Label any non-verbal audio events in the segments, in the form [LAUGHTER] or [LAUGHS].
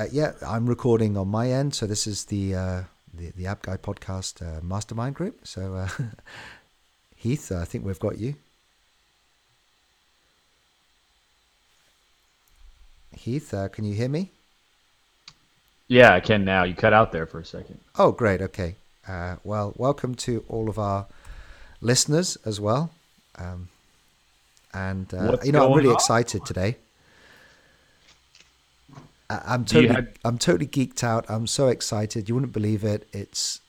Uh, yeah, I'm recording on my end. So this is the uh, the, the App Guy podcast uh, mastermind group. So uh, [LAUGHS] Heath, I think we've got you. Heath, uh, can you hear me? Yeah, I can now. You cut out there for a second. Oh, great. Okay. Uh, well, welcome to all of our listeners as well. Um, and uh, you know, I'm really on? excited today. I, am totally. I'm totally geeked out. I'm so excited. You wouldn't believe it. It's,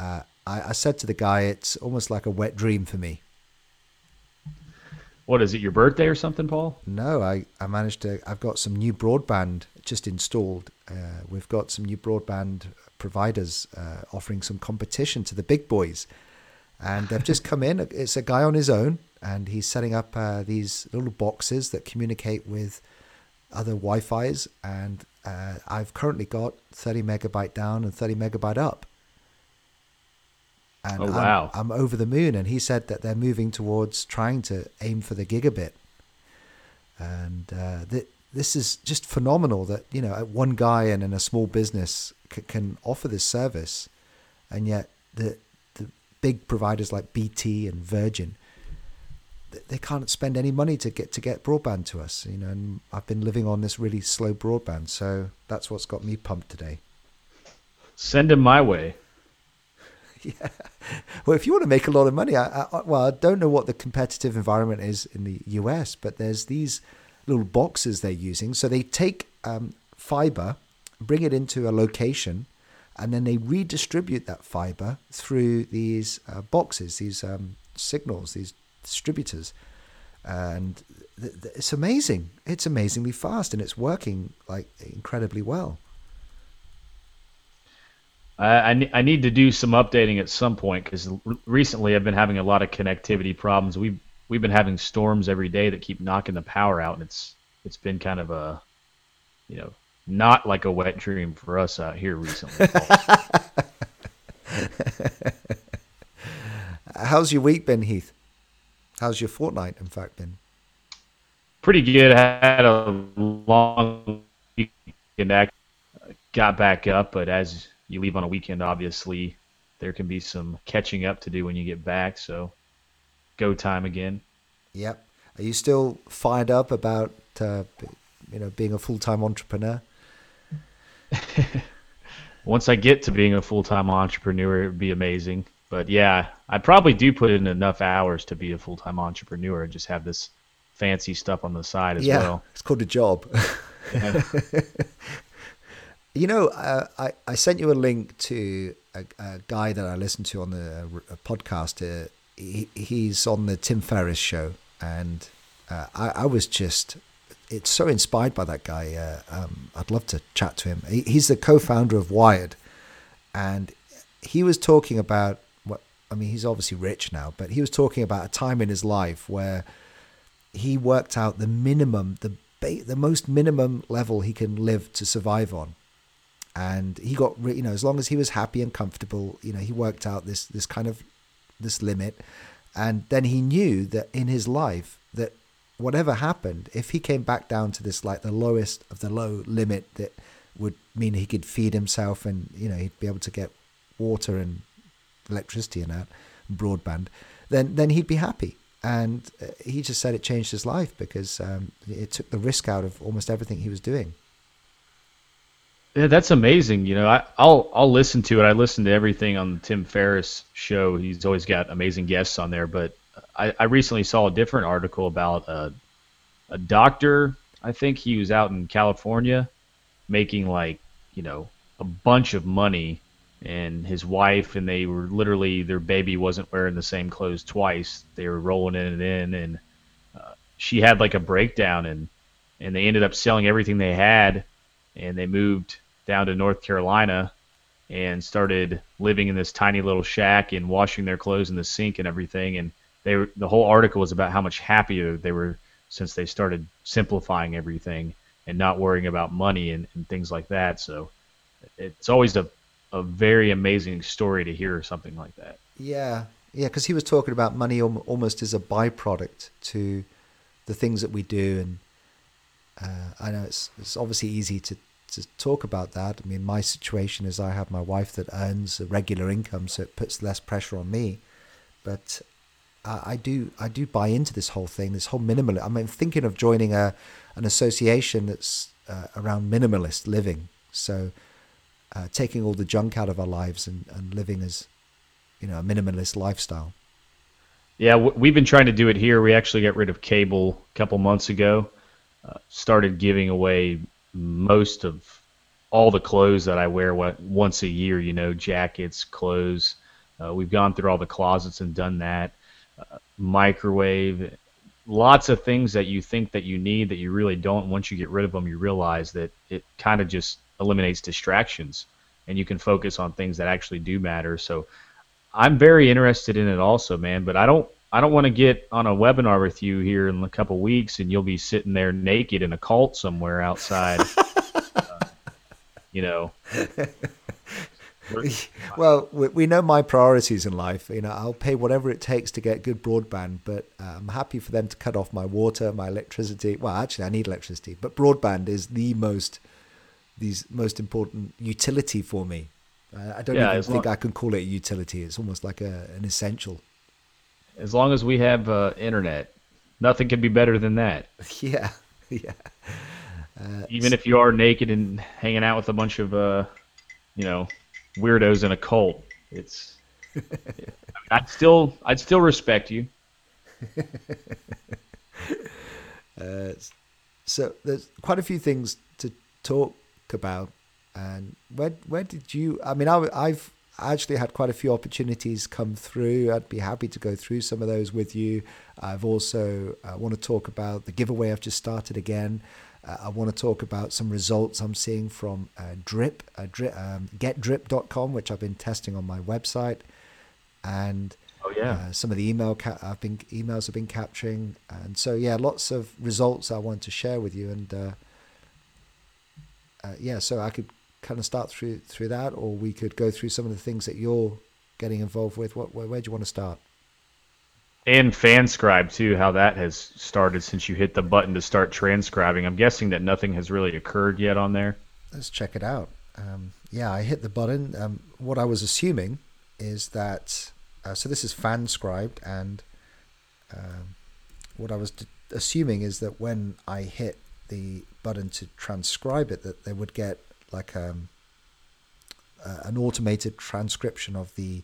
uh, I, I said to the guy, it's almost like a wet dream for me. What is it? Your birthday or something, Paul? No, I, I managed to. I've got some new broadband just installed. Uh, we've got some new broadband providers uh, offering some competition to the big boys, and they've just come in. It's a guy on his own, and he's setting up uh, these little boxes that communicate with other Wi-Fi's, and uh, I've currently got 30 megabyte down and 30 megabyte up. And oh, wow. I'm, I'm over the moon. And he said that they're moving towards trying to aim for the gigabit. And uh, th- this is just phenomenal that, you know, one guy and in a small business c- can offer this service. And yet the, the big providers like BT and Virgin, they can't spend any money to get to get broadband to us, you know. And I've been living on this really slow broadband, so that's what's got me pumped today. Send him my way. [LAUGHS] yeah. Well, if you want to make a lot of money, I, I, well, I don't know what the competitive environment is in the US, but there's these little boxes they're using. So they take um, fiber, bring it into a location, and then they redistribute that fiber through these uh, boxes, these um, signals, these distributors. And th- th- it's amazing. It's amazingly fast, and it's working like incredibly well. I, I, need to do some updating at some point because recently I've been having a lot of connectivity problems. We've we've been having storms every day that keep knocking the power out, and it's it's been kind of a you know not like a wet dream for us out here recently. [LAUGHS] How's your week been, Heath? How's your fortnight, in fact, been? Pretty good. I had a long weekend. Got back up, but as you leave on a weekend, obviously, there can be some catching up to do when you get back. So, go time again. Yep. Are you still fired up about uh, you know being a full time entrepreneur? [LAUGHS] Once I get to being a full time entrepreneur, it would be amazing. But yeah, I probably do put in enough hours to be a full time entrepreneur and just have this fancy stuff on the side as yeah, well. It's called a job. [LAUGHS] [LAUGHS] You know, uh, I, I sent you a link to a, a, guy that I listen to on the podcast. Uh, he, he's on the Tim Ferriss show, and uh, I, I, was just it's so inspired by that guy. Uh, um, I'd love to chat to him. He, he's the co-founder of Wired, and he was talking about I mean. He's obviously rich now, but he was talking about a time in his life where he worked out the minimum, the the most minimum level he can live to survive on and he got you know as long as he was happy and comfortable you know he worked out this this kind of this limit and then he knew that in his life that whatever happened if he came back down to this like the lowest of the low limit that would mean he could feed himself and you know he'd be able to get water and electricity and that broadband then then he'd be happy and uh, he just said it changed his life because um, it took the risk out of almost everything he was doing yeah, that's amazing. You know, I, will I'll listen to it. I listen to everything on the Tim Ferriss show. He's always got amazing guests on there. But I, I recently saw a different article about a, a doctor. I think he was out in California making like you know a bunch of money, and his wife and they were literally their baby wasn't wearing the same clothes twice. They were rolling in and in, and uh, she had like a breakdown, and and they ended up selling everything they had and they moved down to North Carolina and started living in this tiny little shack and washing their clothes in the sink and everything. And they were, the whole article was about how much happier they were since they started simplifying everything and not worrying about money and, and things like that. So it's always a, a very amazing story to hear something like that. Yeah. Yeah. Cause he was talking about money almost as a byproduct to the things that we do. And uh, I know it's, it's obviously easy to to talk about that. I mean, my situation is I have my wife that earns a regular income, so it puts less pressure on me. But I, I do I do buy into this whole thing, this whole minimal. I mean, thinking of joining a an association that's uh, around minimalist living. So uh, taking all the junk out of our lives and, and living as you know a minimalist lifestyle. Yeah, we've been trying to do it here. We actually got rid of cable a couple months ago. Uh, started giving away most of all the clothes that I wear once a year. You know, jackets, clothes. Uh, we've gone through all the closets and done that. Uh, microwave, lots of things that you think that you need that you really don't. Once you get rid of them, you realize that it kind of just eliminates distractions, and you can focus on things that actually do matter. So I'm very interested in it also, man. But I don't I don't want to get on a webinar with you here in a couple weeks and you'll be sitting there naked in a cult somewhere outside. uh, you know. [LAUGHS] well, we know my priorities in life. You know, I'll pay whatever it takes to get good broadband, but uh, I'm happy for them to cut off my water, my electricity. Well, actually, I need electricity, but broadband is the most these most important utility for me. Uh, I don't yeah, even think long- I can call it a utility. It's almost like a, an essential. As long as we have uh, internet, nothing can be better than that. [LAUGHS] Yeah, yeah. Uh, Even if you are naked and hanging out with a bunch of, uh, you know, weirdos in a cult, it's. [LAUGHS] I'd still, I'd still respect you. [LAUGHS] uh, so there's quite a few things to talk about, and where where did you? I mean, I, I've actually had quite a few opportunities come through. I'd be happy to go through some of those with you. I've also uh, want to talk about the giveaway I've just started again. Uh, I want to talk about some results I'm seeing from uh, Drip, uh, drip um, getdrip.com, which I've been testing on my website, and oh, yeah. Uh, some of the email ca- I've been emails I've been capturing, and so yeah, lots of results I want to share with you, and uh, yeah, so I could kind of start through through that, or we could go through some of the things that you're getting involved with. What where, where do you want to start? And FanScribe too, how that has started since you hit the button to start transcribing. I'm guessing that nothing has really occurred yet on there. Let's check it out. Um, yeah, I hit the button. Um, what I was assuming is that uh, so this is FanScribed, and um, what I was d- assuming is that when I hit the button to transcribe it, that they would get like um, uh, an automated transcription of the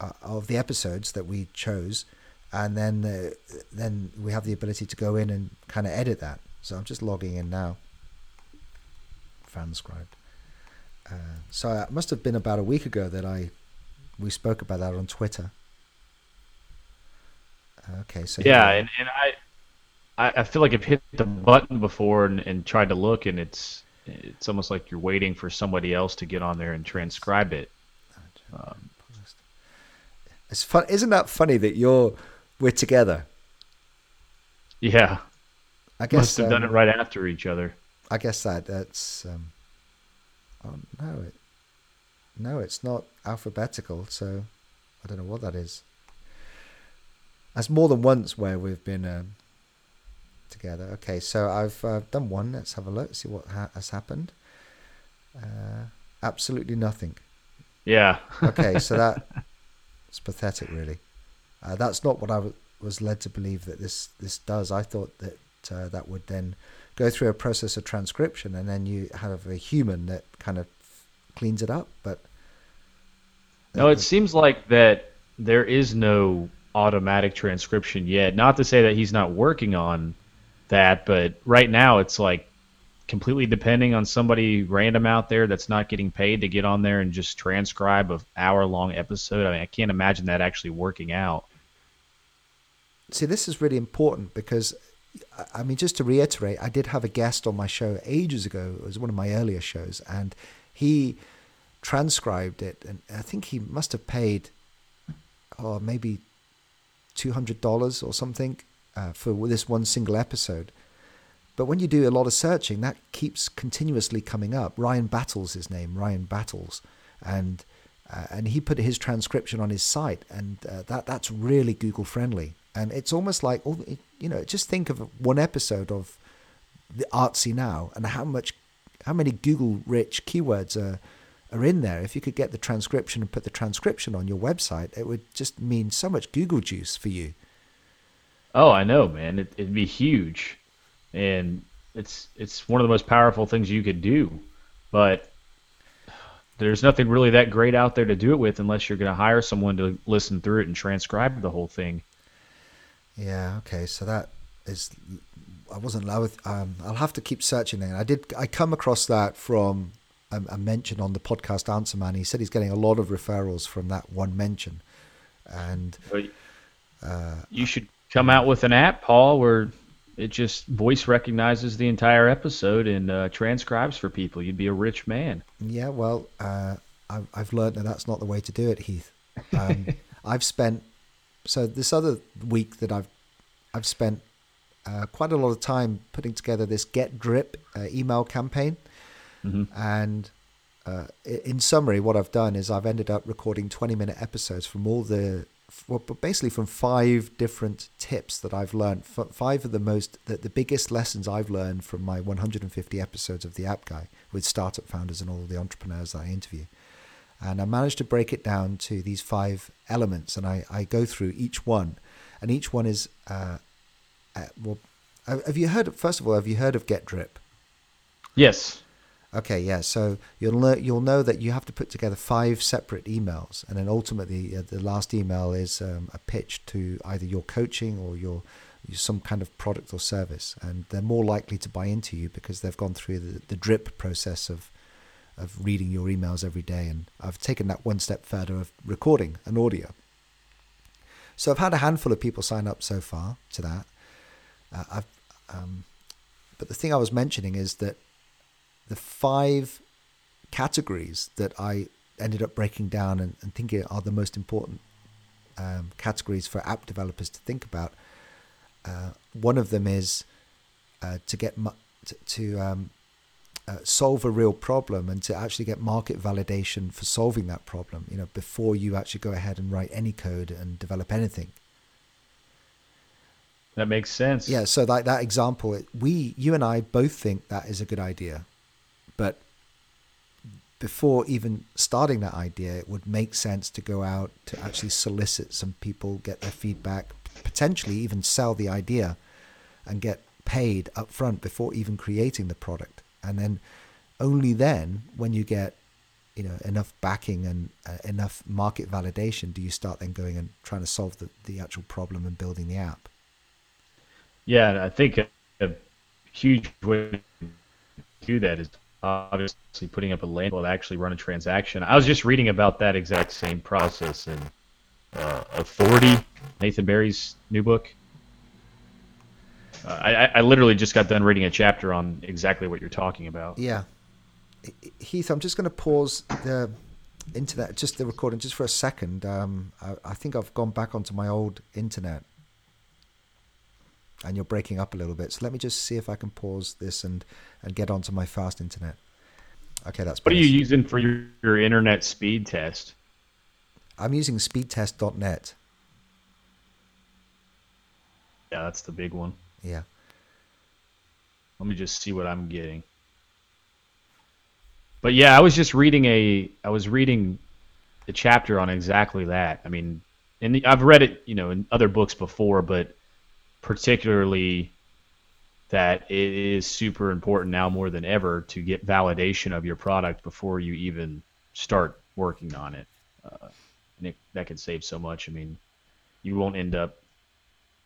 uh, of the episodes that we chose, and then uh, then we have the ability to go in and kind of edit that. So I'm just logging in now. Fanscribe. Uh, so it must have been about a week ago that I we spoke about that on Twitter. Okay, so yeah, and, and I I feel like I've hit the button before and, and tried to look, and it's it's almost like you're waiting for somebody else to get on there and transcribe it. Um, it's fun, isn't that funny that you're we're together? Yeah, I guess must have um, done it right after each other. I guess that that's. Um, oh no, it no, it's not alphabetical. So I don't know what that is. That's more than once where we've been um, together. Okay, so I've uh, done one. Let's have a look, see what ha- has happened. Uh, absolutely nothing. Yeah. okay, so that [LAUGHS] it's pathetic, really. Uh, that's not what I w- was led to believe that this this does. I thought that uh, that would then go through a process of transcription, and then you have a human that kind of cleans it up. But no, it seems like that there is no automatic transcription yet. Not to say that he's not working on that. But right now, it's like completely depending on somebody random out there that's not getting paid to get on there and just transcribe a hour long episode. I mean, I can't imagine that actually working out. See, this is really important because, I mean, just to reiterate, I did have a guest on my show ages ago. It was one of my earlier shows, and he transcribed it, and I think he must have paid, oh, maybe two hundred dollars or something uh, for this one single episode. But when you do a lot of searching, that keeps continuously coming up. Ryan Battles, his name, Ryan Battles, and uh, and he put his transcription on his site, and uh, that that's really Google friendly. And it's almost like, you know, just think of one episode of the Artsy Now and how much how many Google rich keywords are are in there. If you could get the transcription and put the transcription on your website, it would just mean so much Google juice for you. Oh, I know, man. It, it'd be huge, and it's it's one of the most powerful things you could do. But there's nothing really that great out there to do it with unless you're going to hire someone to listen through it and transcribe the whole thing. Yeah. Okay. So that is. I wasn't allowed. Um, I'll have to keep searching there. I did. I come across that from a, a mention on the podcast Answer Man. He said he's getting a lot of referrals from that one mention, and uh, you should come out with an app, Paul, where it just voice recognizes the entire episode and uh, transcribes for people. You'd be a rich man. Yeah, well, uh, I've, I've learned that that's not the way to do it, Heath. Um, [LAUGHS] I've spent so this other week that I've I've spent uh, quite a lot of time putting together this Get Drip uh, email campaign, mm-hmm. and uh, in summary, what I've done is I've ended up recording twenty minute episodes from all the well, basically from five different tips that I've learned. Five of the most, the, the biggest lessons I've learned from my 150 episodes of the App Guy with startup founders and all the entrepreneurs that I interview. And I managed to break it down to these five elements, and I, I go through each one, and each one is, uh, uh, well, have you heard? Of, first of all, have you heard of Get Drip? Yes. Okay, yeah. So you'll know you'll know that you have to put together five separate emails, and then ultimately uh, the last email is um, a pitch to either your coaching or your, your, some kind of product or service, and they're more likely to buy into you because they've gone through the, the drip process of of reading your emails every day. And I've taken that one step further of recording an audio. So I've had a handful of people sign up so far to that. Uh, I've, um, but the thing I was mentioning is that the five categories that I ended up breaking down and, and thinking are the most important um, categories for app developers to think about. Uh, one of them is uh, to get mu- to, to um, uh, solve a real problem and to actually get market validation for solving that problem. You know, before you actually go ahead and write any code and develop anything. That makes sense. Yeah. So that that example, we, you and I both think that is a good idea. But before even starting that idea, it would make sense to go out to actually solicit some people, get their feedback, potentially even sell the idea and get paid up front before even creating the product. And then only then, when you get you know enough backing and uh, enough market validation, do you start then going and trying to solve the, the actual problem and building the app? Yeah, I think a, a huge way to do that is obviously putting up a label to actually run a transaction. I was just reading about that exact same process in uh, Authority, Nathan Barry's new book. Uh, I, I literally just got done reading a chapter on exactly what you're talking about. Yeah, Heath, I'm just going to pause the internet, just the recording, just for a second. Um, I, I think I've gone back onto my old internet and you're breaking up a little bit. So let me just see if I can pause this and, and get onto my fast internet. Okay, that's. What are you using for your, your internet speed test? I'm using speedtest.net. Yeah, that's the big one. Yeah. Let me just see what I'm getting. But yeah, I was just reading a I was reading a chapter on exactly that. I mean, and I've read it, you know, in other books before, but particularly that it is super important now more than ever to get validation of your product before you even start working on it. Uh, and it, that can save so much. I mean, you won't end up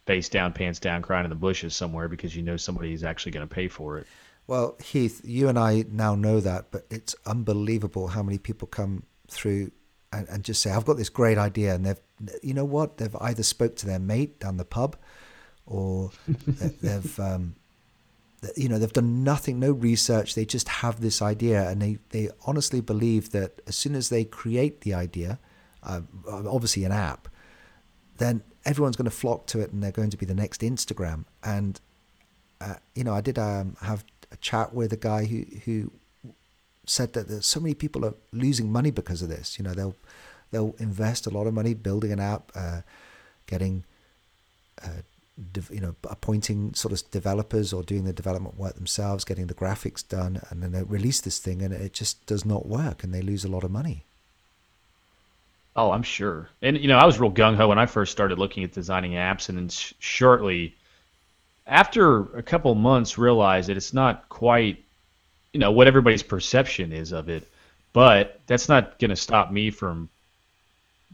face down, pants down, crying in the bushes somewhere because you know somebody is actually going to pay for it. Well, Heath, you and I now know that, but it's unbelievable how many people come through and, and just say, "I've got this great idea," and they've, you know what, they've either spoke to their mate down the pub, or they've um, you know they've done nothing no research. They just have this idea and they, they honestly believe that as soon as they create the idea uh, obviously an app then everyone's going to flock to it and they're going to be the next instagram. And uh, you know i did um, have a chat with a guy who who said that there's so many people are losing money because of this. You know they'll they'll invest a lot of money building an app uh, getting uh, you know, appointing sort of developers or doing the development work themselves, getting the graphics done, and then they release this thing, and it just does not work, and they lose a lot of money. Oh, I'm sure. And you know, I was real gung ho when I first started looking at designing apps, and then sh- shortly after a couple months, realized that it's not quite, you know, what everybody's perception is of it. But that's not going to stop me from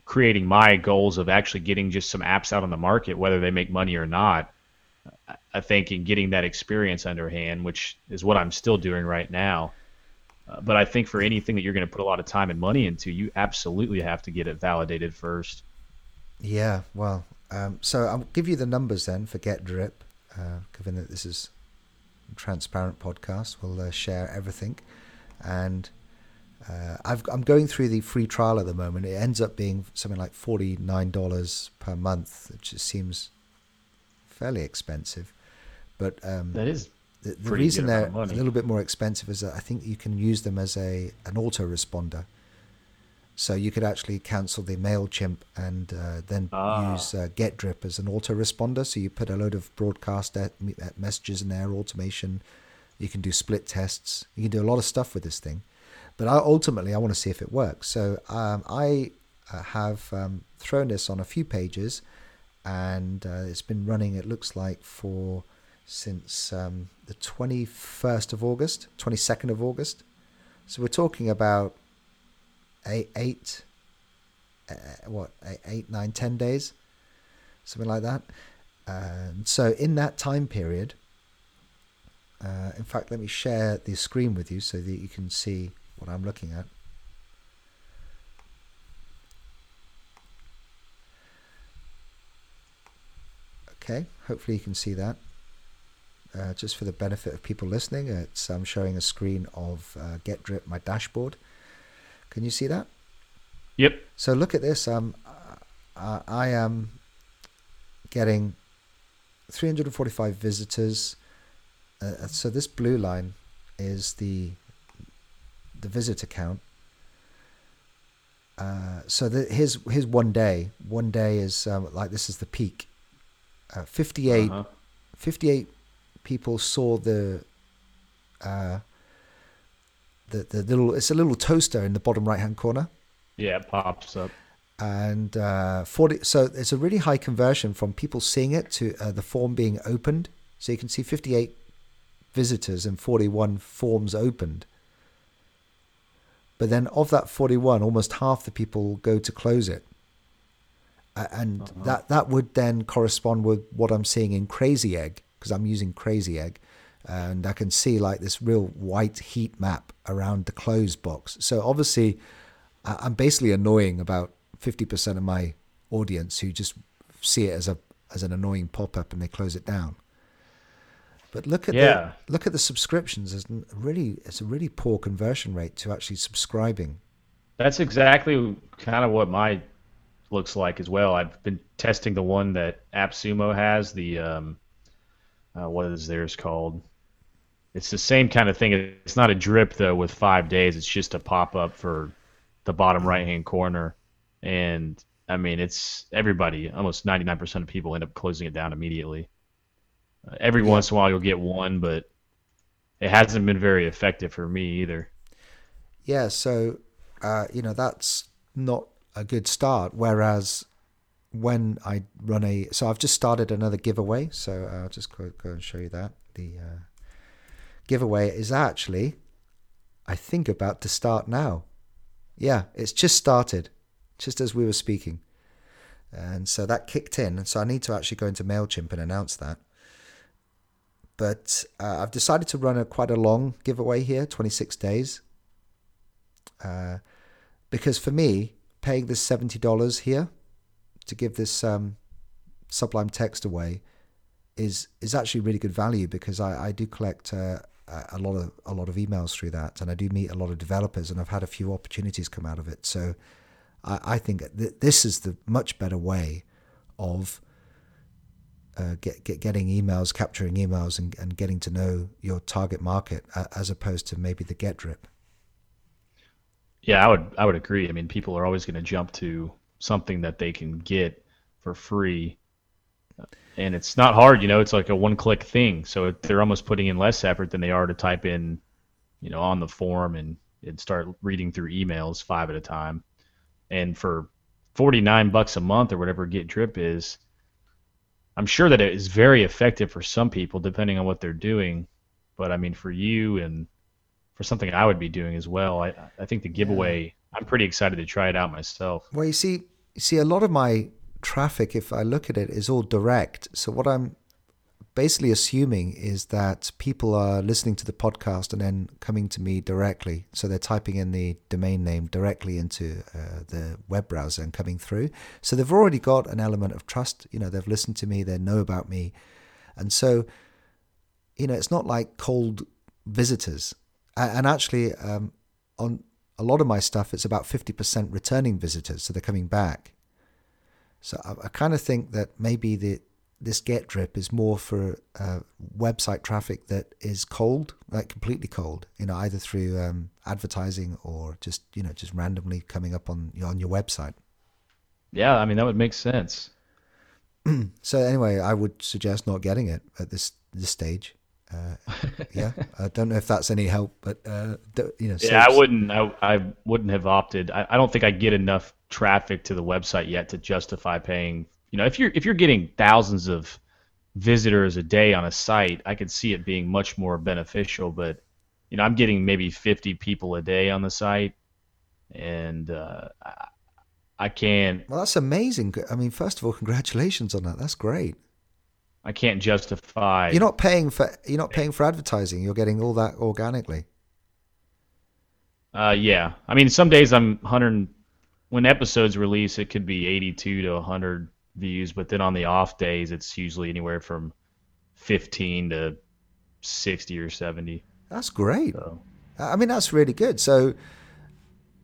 creating my goals of actually getting just some apps out on the market, whether they make money or not. I think in getting that experience underhand, which is what I'm still doing right now. Uh, but I think for anything that you're going to put a lot of time and money into, you absolutely have to get it validated first. Yeah, well, um, so I'll give you the numbers then for GetDrip, uh, given that this is transparent podcast. We'll uh, share everything, and uh, i am going through the free trial at the moment. It ends up being something like forty nine dollars per month, which just seems fairly expensive. But um, that is the, the reason they're a little bit more expensive is that I think you can use them as a an autoresponder. So you could actually cancel the Mailchimp and uh, then ah. use uh, GetDrip as an autoresponder. So you put a load of broadcast messages in there, automation. You can do split tests. You can do a lot of stuff with this thing. But I, ultimately, I want to see if it works. So um, I uh, have um, thrown this on a few pages, and uh, it's been running. It looks like for since um, the 21st of August, 22nd of August. So we're talking about eight, eight uh, what, eight, eight, nine, ten days, something like that. And so in that time period, uh, in fact, let me share the screen with you so that you can see what I'm looking at. Okay, hopefully you can see that uh, just for the benefit of people listening, it's I'm showing a screen of uh, GetDrip, my dashboard. Can you see that? Yep. So look at this. Um, I am getting 345 visitors. Uh, so this blue line is the the visitor count. Uh, so the, here's here's one day. One day is um, like this is the peak. Uh, 58, uh-huh. 58 people saw the uh, the the little it's a little toaster in the bottom right hand corner. Yeah, it pops up. And uh, forty, so it's a really high conversion from people seeing it to uh, the form being opened. So you can see fifty eight visitors and forty one forms opened. But then of that forty one, almost half the people go to close it. And uh-huh. that that would then correspond with what I'm seeing in Crazy Egg because I'm using Crazy Egg, and I can see like this real white heat map around the close box. So obviously, I'm basically annoying about 50% of my audience who just see it as a as an annoying pop up and they close it down. But look at yeah. the look at the subscriptions. It's really it's a really poor conversion rate to actually subscribing. That's exactly kind of what my looks like as well. I've been testing the one that AppSumo has, the um, uh, what is theirs called? It's the same kind of thing. It's not a drip though with five days. It's just a pop up for the bottom right hand corner, and I mean it's everybody. Almost ninety nine percent of people end up closing it down immediately. Uh, every once in a while you'll get one, but it hasn't been very effective for me either. Yeah, so uh, you know that's not a good start. Whereas when I run a, so I've just started another giveaway. So I'll just go, go and show you that. The uh, giveaway is actually, I think, about to start now. Yeah, it's just started, just as we were speaking. And so that kicked in. And so I need to actually go into MailChimp and announce that. But uh, I've decided to run a quite a long giveaway here, 26 days. Uh, because for me, paying this $70 here to give this um, Sublime text away is is actually really good value because I, I do collect uh, a lot of a lot of emails through that, and I do meet a lot of developers, and I've had a few opportunities come out of it. So I, I think th- this is the much better way of uh, get, get getting emails, capturing emails, and, and getting to know your target market uh, as opposed to maybe the get drip. Yeah, I would I would agree. I mean, people are always going to jump to something that they can get for free and it's not hard. You know, it's like a one-click thing. So they're almost putting in less effort than they are to type in, you know, on the form and and start reading through emails five at a time. And for 49 bucks a month or whatever Get Drip is, I'm sure that it is very effective for some people depending on what they're doing. But I mean, for you and for something I would be doing as well, I, I think the giveaway, yeah. I'm pretty excited to try it out myself. Well, you see, you see, a lot of my traffic, if I look at it, is all direct. So what I'm basically assuming is that people are listening to the podcast and then coming to me directly. So they're typing in the domain name directly into uh, the web browser and coming through. So they've already got an element of trust. You know, they've listened to me, they know about me. And so, you know, it's not like cold visitors. And actually, um, on a lot of my stuff, it's about 50% returning visitors. So they're coming back. So I, I kind of think that maybe the this get drip is more for uh, website traffic that is cold, like completely cold, you know, either through um, advertising or just you know just randomly coming up on on your website. Yeah, I mean that would make sense. [CLEARS THROAT] so anyway, I would suggest not getting it at this this stage. Uh, [LAUGHS] yeah, I don't know if that's any help, but uh, you know. Yeah, I wouldn't. I, I wouldn't have opted. I, I don't think I get enough traffic to the website yet to justify paying you know, if you're if you're getting thousands of visitors a day on a site, I could see it being much more beneficial. But you know, I'm getting maybe 50 people a day on the site, and uh, I, I can't. Well, that's amazing. I mean, first of all, congratulations on that. That's great. I can't justify. You're not paying for you're not paying for advertising. You're getting all that organically. Uh, yeah. I mean, some days I'm 100. When episodes release, it could be 82 to 100 views, but then on the off days, it's usually anywhere from 15 to 60 or 70. That's great. So. I mean, that's really good. So,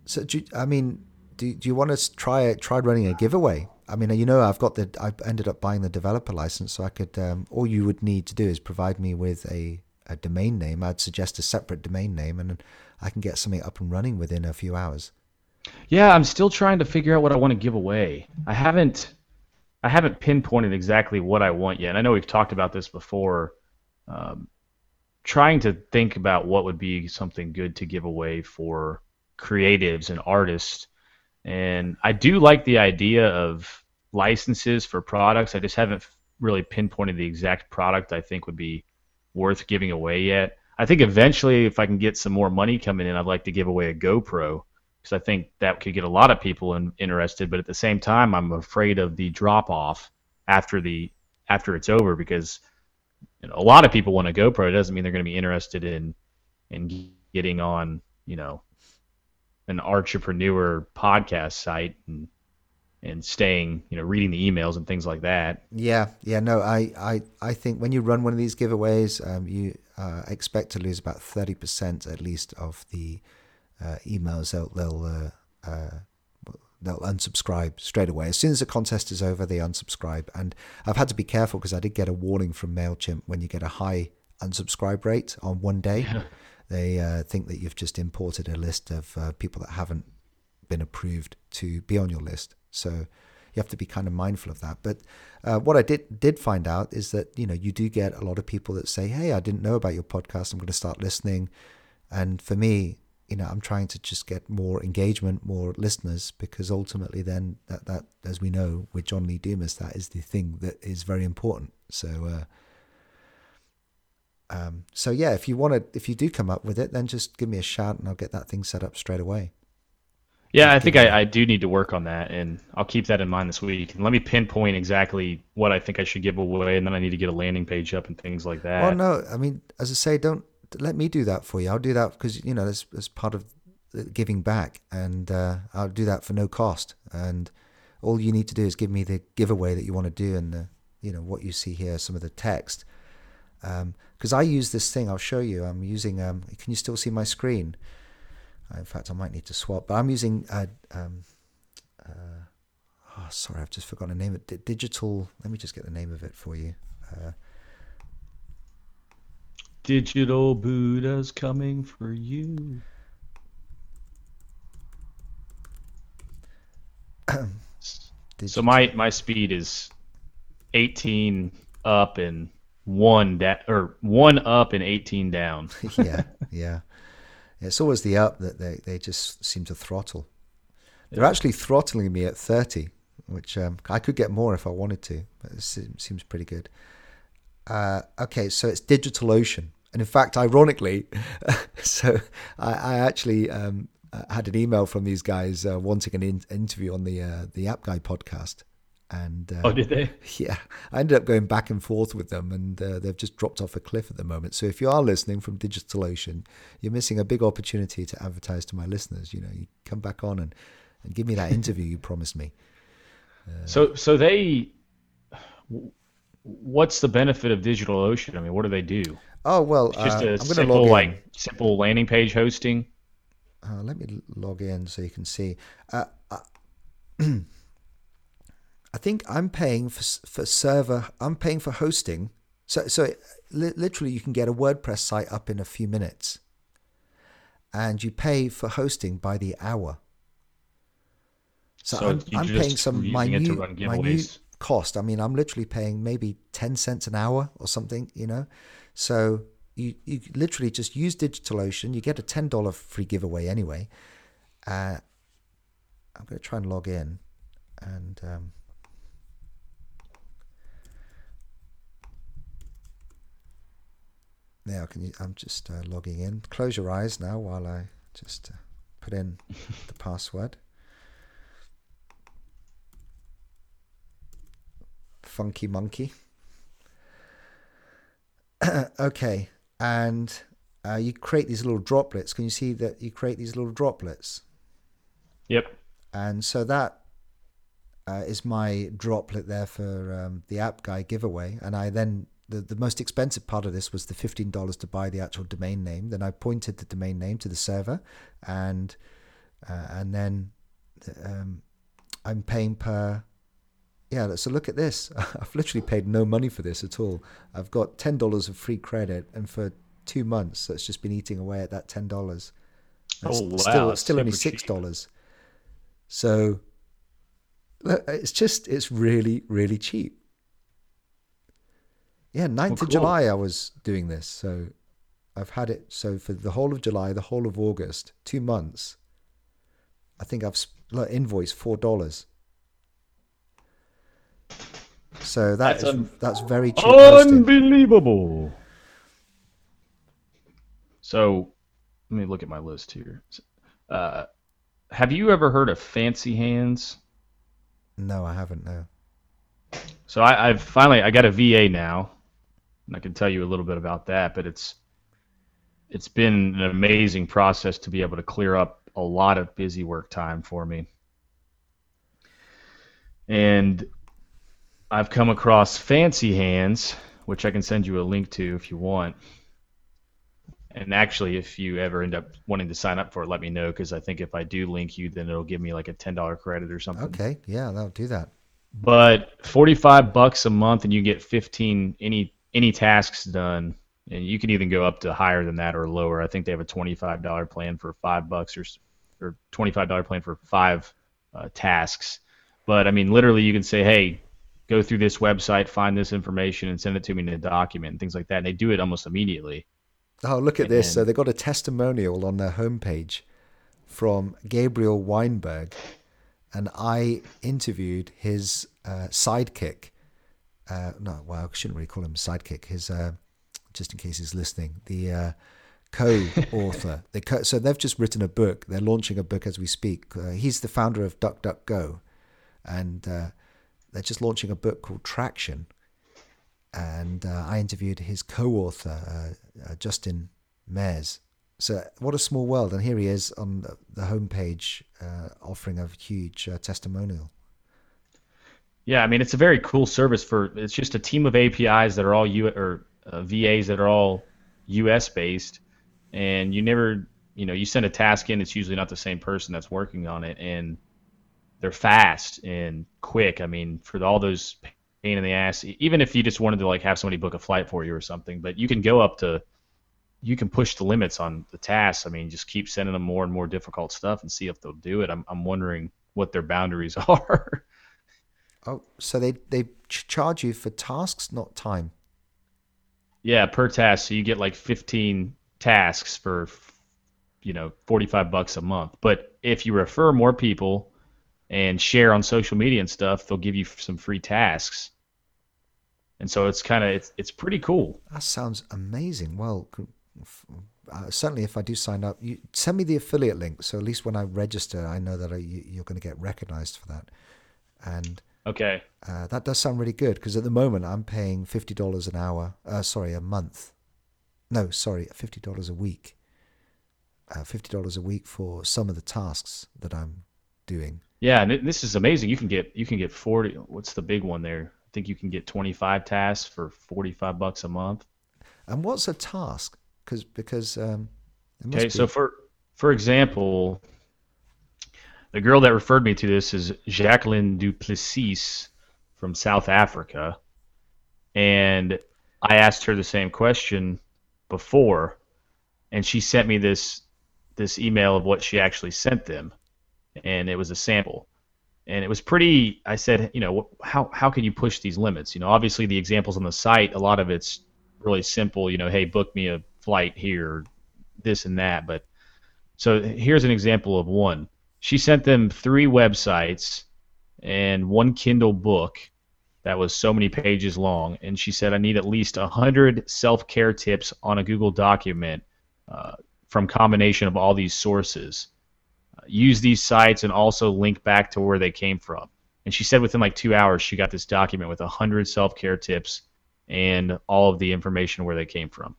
so you, I mean, do, do you want to try try running a giveaway? I mean, you know, I've got the I ended up buying the developer license, so I could. Um, all you would need to do is provide me with a a domain name. I'd suggest a separate domain name, and I can get something up and running within a few hours. Yeah, I'm still trying to figure out what I want to give away. I haven't I haven't pinpointed exactly what I want yet. And I know we've talked about this before. Um, trying to think about what would be something good to give away for creatives and artists. And I do like the idea of licenses for products. I just haven't really pinpointed the exact product I think would be worth giving away yet. I think eventually, if I can get some more money coming in, I'd like to give away a GoPro because I think that could get a lot of people in, interested. But at the same time, I'm afraid of the drop off after the after it's over because you know, a lot of people want a GoPro. It doesn't mean they're going to be interested in in getting on you know an entrepreneur podcast site and and staying, you know, reading the emails and things like that. Yeah, yeah, no, I, I, I think when you run one of these giveaways, um, you uh, expect to lose about thirty percent at least of the uh, emails, they'll they'll uh, uh, they'll unsubscribe straight away. As soon as the contest is over, they unsubscribe. And I've had to be careful because I did get a warning from Mailchimp when you get a high unsubscribe rate on one day. Yeah. [LAUGHS] They uh, think that you've just imported a list of uh, people that haven't been approved to be on your list. So you have to be kind of mindful of that. But uh, what I did did find out is that you know you do get a lot of people that say, "Hey, I didn't know about your podcast. I'm going to start listening." And for me, you know, I'm trying to just get more engagement, more listeners, because ultimately, then that that as we know with John Lee Dumas, that is the thing that is very important. So, uh, um, so yeah, if you want to, if you do come up with it, then just give me a shout and I'll get that thing set up straight away. Yeah, I think I, I, do need to work on that, and I'll keep that in mind this week. And let me pinpoint exactly what I think I should give away, and then I need to get a landing page up and things like that. Well, no, I mean, as I say, don't let me do that for you. I'll do that because you know that's, that's part of giving back, and uh, I'll do that for no cost. And all you need to do is give me the giveaway that you want to do, and the you know what you see here, some of the text. Because um, I use this thing, I'll show you. I'm using. Um, can you still see my screen? Uh, in fact, I might need to swap, but I'm using. Uh, um, uh, oh, sorry, I've just forgotten the name of it. Digital. Let me just get the name of it for you. Digital Buddha's coming for you. so my my speed is 18 up and one da- or one up and 18 down. [LAUGHS] yeah, yeah. It's always the up that they, they just seem to throttle. They're actually throttling me at 30, which um, I could get more if I wanted to, but it seems pretty good. Uh, okay, so it's DigitalOcean. And in fact, ironically, [LAUGHS] so I, I actually um, had an email from these guys uh, wanting an in- interview on the uh, the App Guy podcast. And uh, oh, did they? Yeah, I ended up going back and forth with them, and uh, they've just dropped off a cliff at the moment. So if you are listening from DigitalOcean, you're missing a big opportunity to advertise to my listeners. You know, you come back on and, and give me that interview you promised me. Uh, so, so they, what's the benefit of DigitalOcean? I mean, what do they do? Oh well, it's just uh, a simple like simple landing page hosting. Uh, let me log in so you can see. Uh, [CLEARS THROAT] I think I'm paying for for server. I'm paying for hosting. So so li- literally, you can get a WordPress site up in a few minutes, and you pay for hosting by the hour. So, so I'm, I'm paying some minute minute cost. I mean, I'm literally paying maybe ten cents an hour or something. You know, so you you literally just use DigitalOcean. You get a ten dollar free giveaway anyway. Uh, I'm going to try and log in, and um, Now, can you? I'm just uh, logging in. Close your eyes now while I just uh, put in [LAUGHS] the password. Funky monkey. [CLEARS THROAT] okay, and uh, you create these little droplets. Can you see that you create these little droplets? Yep. And so that uh, is my droplet there for um, the app guy giveaway, and I then the, the most expensive part of this was the $15 to buy the actual domain name. Then I pointed the domain name to the server, and uh, and then um, I'm paying per. Yeah, so look at this. [LAUGHS] I've literally paid no money for this at all. I've got ten dollars of free credit, and for two months, that's just been eating away at that ten dollars. Oh wow! Still, still only six dollars. So it's just it's really really cheap. Yeah, 9th well, of. July I was doing this. So I've had it so for the whole of July, the whole of August, two months. I think I've invoiced four dollars. So that that's, is, un- that's very cheap. Unbelievable. Hosting. So let me look at my list here. Uh, have you ever heard of Fancy Hands? No, I haven't. No. So I, I've finally I got a VA now, and I can tell you a little bit about that. But it's it's been an amazing process to be able to clear up a lot of busy work time for me. And I've come across Fancy Hands, which I can send you a link to if you want. And actually, if you ever end up wanting to sign up for it, let me know because I think if I do link you, then it'll give me like a ten dollar credit or something. Okay, yeah, that'll do that. But forty five bucks a month, and you get fifteen any any tasks done, and you can even go up to higher than that or lower. I think they have a twenty-five dollar plan for five bucks or or twenty-five dollar plan for five uh, tasks. But I mean, literally, you can say, "Hey, go through this website, find this information, and send it to me in a document," and things like that. And they do it almost immediately. Oh, look at and, this! So they got a testimonial on their homepage from Gabriel Weinberg, and I interviewed his uh, sidekick uh, no, well, I shouldn't really call him sidekick. His, uh, just in case he's listening, the uh, co-author. [LAUGHS] they co- so they've just written a book. They're launching a book as we speak. Uh, he's the founder of DuckDuckGo, and uh, they're just launching a book called Traction. And uh, I interviewed his co-author, uh, Justin Mares. So what a small world! And here he is on the homepage, offering a huge testimonial. Yeah, I mean it's a very cool service for. It's just a team of APIs that are all U or uh, VAs that are all U.S. based, and you never, you know, you send a task in. It's usually not the same person that's working on it, and they're fast and quick. I mean, for all those pain in the ass, even if you just wanted to like have somebody book a flight for you or something, but you can go up to, you can push the limits on the tasks. I mean, just keep sending them more and more difficult stuff and see if they'll do it. I'm I'm wondering what their boundaries [LAUGHS] are. Oh, so they they charge you for tasks, not time. Yeah, per task. So you get like 15 tasks for, you know, 45 bucks a month. But if you refer more people and share on social media and stuff, they'll give you some free tasks. And so it's kind of it's it's pretty cool. That sounds amazing. Well, uh, certainly if I do sign up, you send me the affiliate link. So at least when I register, I know that I, you're going to get recognized for that. And okay, uh, that does sound really good because at the moment I'm paying fifty dollars an hour. Uh, sorry, a month. No, sorry, fifty dollars a week. Uh, fifty dollars a week for some of the tasks that I'm doing. Yeah, and this is amazing. You can get you can get forty. What's the big one there? I think you can get twenty five tasks for forty five bucks a month. And what's a task? Cause, because um, okay, be... so for for example, the girl that referred me to this is Jacqueline Duplessis from South Africa, and I asked her the same question before, and she sent me this this email of what she actually sent them, and it was a sample, and it was pretty. I said, you know, how how can you push these limits? You know, obviously the examples on the site, a lot of it's really simple. You know, hey, book me a flight here, this and that. But so here's an example of one. She sent them three websites and one Kindle book that was so many pages long, and she said I need at least hundred self-care tips on a Google document uh, from combination of all these sources. Use these sites and also link back to where they came from. And she said within like two hours she got this document with hundred self-care tips and all of the information where they came from.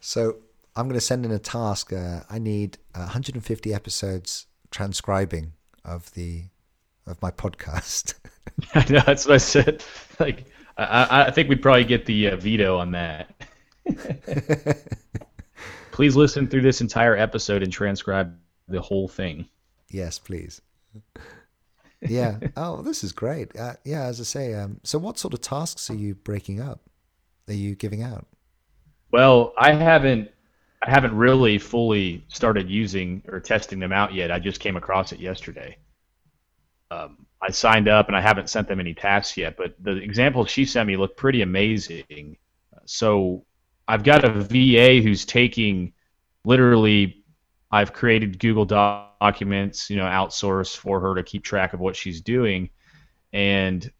So I'm going to send in a task. Uh, I need 150 episodes transcribing of the of my podcast. [LAUGHS] [LAUGHS] I know that's what I said. Like I, I think we'd probably get the uh, veto on that. [LAUGHS] please listen through this entire episode and transcribe the whole thing. Yes, please. yeah. Oh, this is great. Uh, yeah, as I say, um, so what sort of tasks are you breaking up? Are you giving out? Well, I haven't I haven't really fully started using or testing them out yet. I just came across it yesterday. Um, I signed up and I haven't sent them any tasks yet, but the examples she sent me look pretty amazing. So I've got a VA who's taking literally I've created Google documents, you know, outsource for her to keep track of what she's doing. And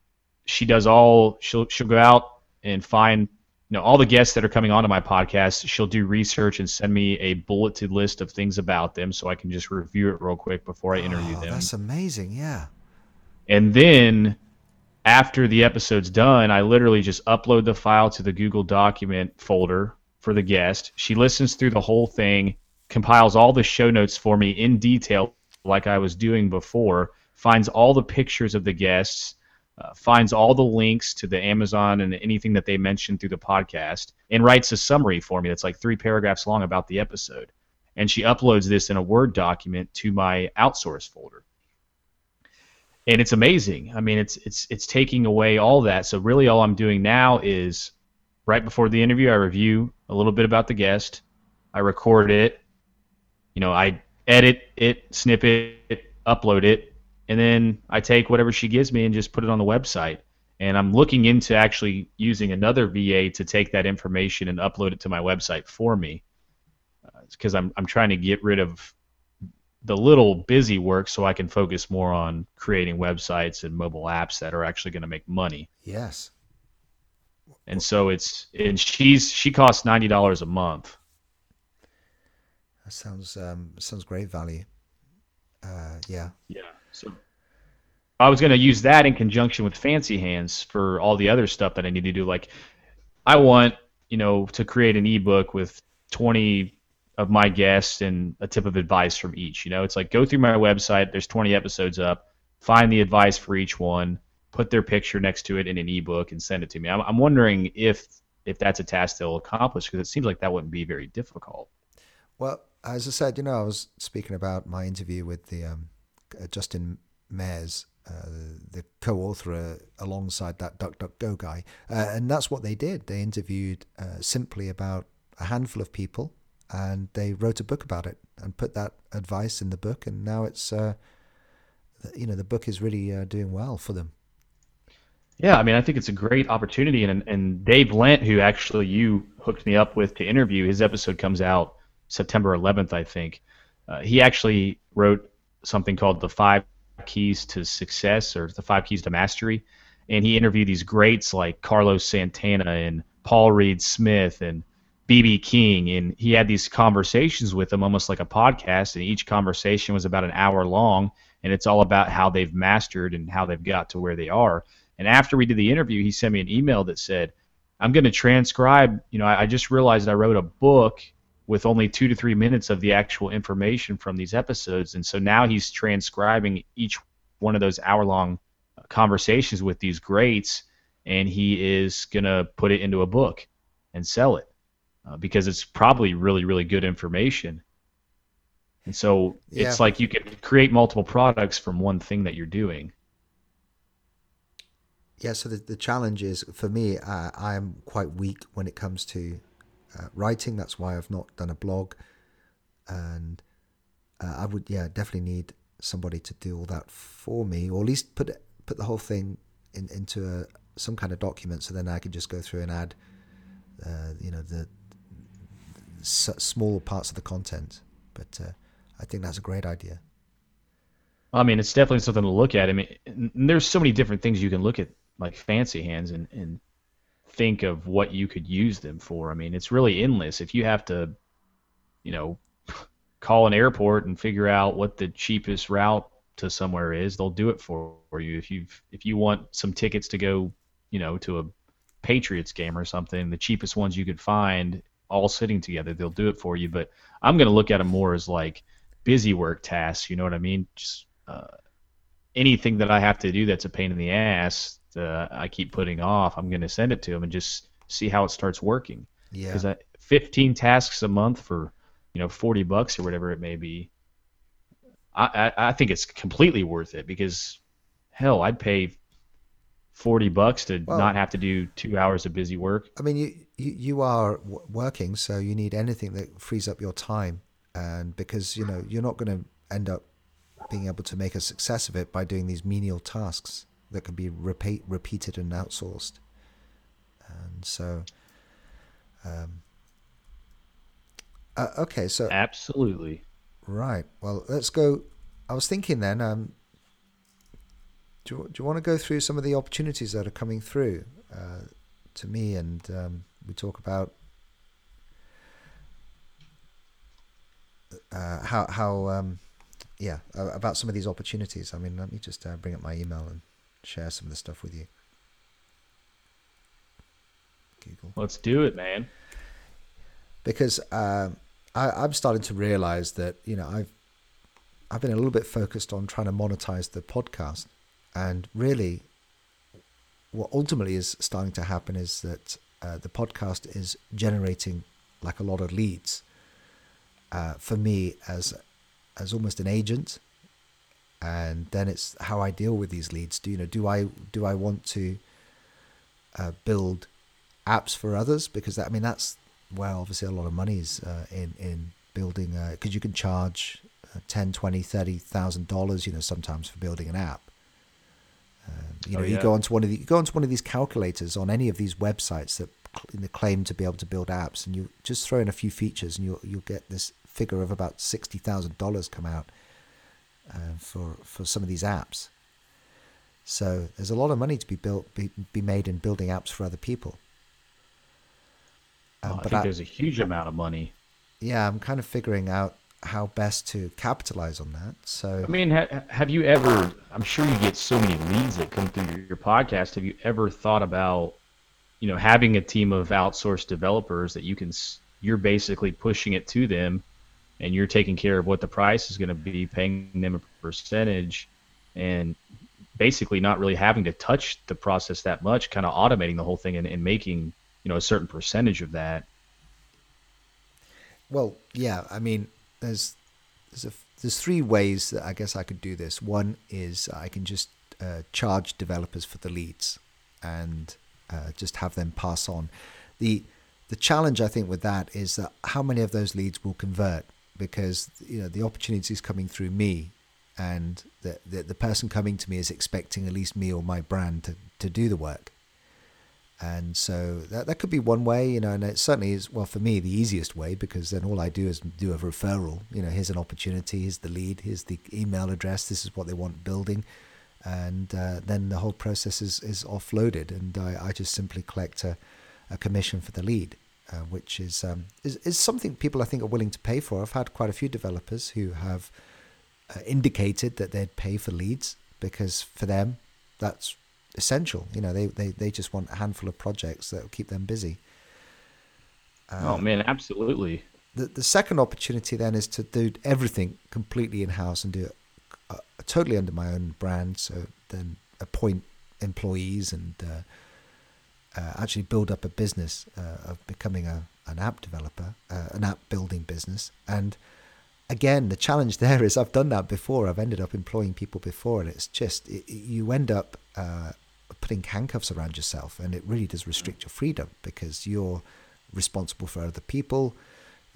she does all she'll she'll go out and find you know all the guests that are coming onto my podcast. She'll do research and send me a bulleted list of things about them so i can just review it real quick before i interview oh, them. that's amazing. Yeah. And then after the episode's done i literally just upload the file to the google document folder for the guest. She listens through the whole thing compiles all the show notes for me in detail like i was doing before finds all the pictures of the guests uh, finds all the links to the Amazon and anything that they mentioned through the podcast, and writes a summary for me that's like three paragraphs long about the episode. And she uploads this in a Word document to my outsource folder. And it's amazing. I mean, it's it's it's taking away all that. So really, all I'm doing now is right before the interview, I review a little bit about the guest, I record it, you know, I edit it, snip it, upload it, and then I take whatever she gives me and just put it on the website. And I'm looking into actually using another VA to take that information and upload it to my website for me, because uh, I'm I'm trying to get rid of the little busy work so I can focus more on creating websites and mobile apps that are actually going to make money. Yes. And so it's and she's she costs ninety dollars a month. That sounds um, sounds great value. Uh, yeah. Yeah. So I was going to use that in conjunction with Fancy Hands for all the other stuff that I need to do. Like, I want you know to create an ebook with 20 of my guests and a tip of advice from each. You know, it's like go through my website. There's 20 episodes up. Find the advice for each one. Put their picture next to it in an ebook and send it to me. I'm, I'm wondering if if that's a task they'll accomplish because it seems like that wouldn't be very difficult. Well, as I said, you know, I was speaking about my interview with the um, uh, Justin Mares, uh, the co-author uh, alongside that DuckDuckGo guy, uh, and that's what they did. They interviewed uh, simply about a handful of people, and they wrote a book about it and put that advice in the book. And now it's, uh, you know, the book is really doing well for them. Yeah, I mean, I think it's a great opportunity, and and Dave Lent, who actually you hooked me up with to interview, his episode comes out September 11th, I think. Uh, he actually wrote something called the Five Keys to Success or the Five Keys to Mastery, and he interviewed these greats like Carlos Santana and Paul Reed Smith and BB King, and he had these conversations with them almost like a podcast, and each conversation was about an hour long, and it's all about how they've mastered and how they've got to where they are. And after we did the interview, he sent me an email that said, I'm going to transcribe. You know, I, I just realized I wrote a book with only two to three minutes of the actual information from these episodes. And so now he's transcribing each one of those hour long conversations with these greats, and he is going to put it into a book and sell it uh, because it's probably really, really good information. And so yeah. it's like you can create multiple products from one thing that you're doing. Yeah, so the, the challenge is for me, uh, I'm quite weak when it comes to uh, writing. That's why I've not done a blog. And uh, I would, yeah, definitely need somebody to do all that for me, or at least put put the whole thing in, into a, some kind of document, so then I could just go through and add, uh, you know, the, the small parts of the content. But uh, I think that's a great idea. I mean, it's definitely something to look at. I mean, there's so many different things you can look at like fancy hands and, and think of what you could use them for. I mean, it's really endless. If you have to, you know, [LAUGHS] call an airport and figure out what the cheapest route to somewhere is, they'll do it for you. If you if you want some tickets to go, you know, to a Patriots game or something, the cheapest ones you could find all sitting together, they'll do it for you. But I'm going to look at them more as like busy work tasks. You know what I mean? Just uh, anything that I have to do that's a pain in the ass uh, I keep putting off, I'm going to send it to him and just see how it starts working. Yeah. Because 15 tasks a month for you know 40 bucks or whatever it may be, I, I, I think it's completely worth it because hell, I'd pay 40 bucks to well, not have to do two hours of busy work. I mean, you you, you are w- working, so you need anything that frees up your time, and because you know you're not going to end up being able to make a success of it by doing these menial tasks that can be repeat, repeated and outsourced. And so, um, uh, okay, so absolutely right. Well, let's go. I was thinking then. Um, do you, do you want to go through some of the opportunities that are coming through uh, to me, and um, we talk about uh, how how um, yeah about some of these opportunities. I mean, let me just uh, bring up my email and share some of the stuff with you. Google. Let's do it, man. Because uh, I, I'm starting to realize that you know I've I've been a little bit focused on trying to monetize the podcast, and really, what ultimately is starting to happen is that uh, the podcast is generating like a lot of leads uh, for me as as almost an agent and then it's how I deal with these leads. Do you know? Do I do I want to uh, build apps for others? Because that, I mean that's where obviously a lot of money is uh, in in building. Because uh, you can charge uh, ten, twenty, thirty thousand dollars. You know, sometimes for building an app. Um, you know, oh, yeah. you go onto one of the, you go onto one of these calculators on any of these websites that claim to be able to build apps, and you just throw in a few features, and you you'll get this figure of about sixty thousand dollars come out uh, for for some of these apps. So there's a lot of money to be built, be, be made in building apps for other people. Um, oh, I think I, there's a huge amount of money. Yeah, I'm kind of figuring out how best to capitalize on that. So I mean, ha- have you ever? I'm sure you get so many leads that come through your podcast. Have you ever thought about, you know, having a team of outsourced developers that you can? You're basically pushing it to them and you're taking care of what the price is going to be, paying them a percentage, and basically not really having to touch the process that much, kind of automating the whole thing and, and making you know a certain percentage of that. Well, yeah, I mean, there's there's a, there's three ways that I guess I could do this. One is I can just uh, charge developers for the leads and uh, just have them pass on. the The challenge I think with that is that how many of those leads will convert because you know the opportunities coming through me and the, the, the person coming to me is expecting at least me or my brand to, to do the work. And so that, that could be one way, you know, and it certainly is, well, for me, the easiest way because then all I do is do a referral. You know, here's an opportunity, here's the lead, here's the email address, this is what they want building. And uh, then the whole process is, is offloaded, and I, I just simply collect a, a commission for the lead, uh, which is, um, is, is something people I think are willing to pay for. I've had quite a few developers who have uh, indicated that they'd pay for leads because for them, that's essential. You know, they, they, they just want a handful of projects that will keep them busy. Uh, oh man, absolutely. The the second opportunity then is to do everything completely in house and do it uh, totally under my own brand. So then appoint employees and uh, uh, actually build up a business uh, of becoming a an app developer, uh, an app building business. And again, the challenge [LAUGHS] there is I've done that before. I've ended up employing people before, and it's just it, you end up putting handcuffs around yourself, and it really does restrict your freedom because you're responsible for other people.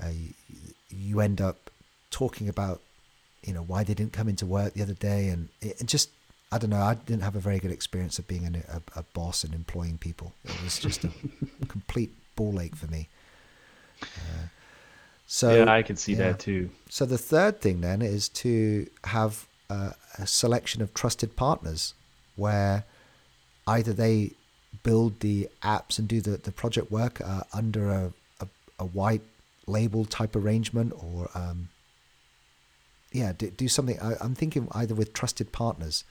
Uh, you, you, end up talking about, you know, why they didn't come into work the other day, and it just, I don't know, I didn't have a very good experience of being a, a, a boss and employing people. It was just a [LAUGHS] complete ball ache for me. Uh, so yeah, I can see yeah. that too. So the third thing then is to have a, a selection of trusted partners where either they build the apps and do the, the project work uh, under a, a, a, white label type arrangement or um, yeah do, do something I, am thinking either with trusted partners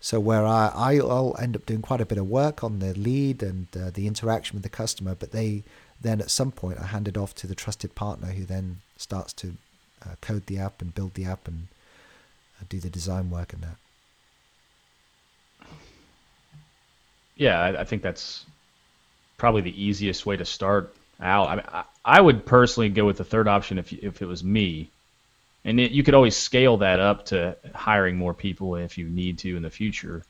so where I, I'll end up doing quite a bit of work on the lead and uh, the interaction with the customer but they then at some point I hand it off to the trusted partner who then starts to uh, code the app and build the app and uh, do the design work and that yeah, I, I, think that's probably the easiest way to start out. I, mean, I, I would personally go with the third option if if it was me, and it, you could always scale that up to hiring more people if you need to in the future.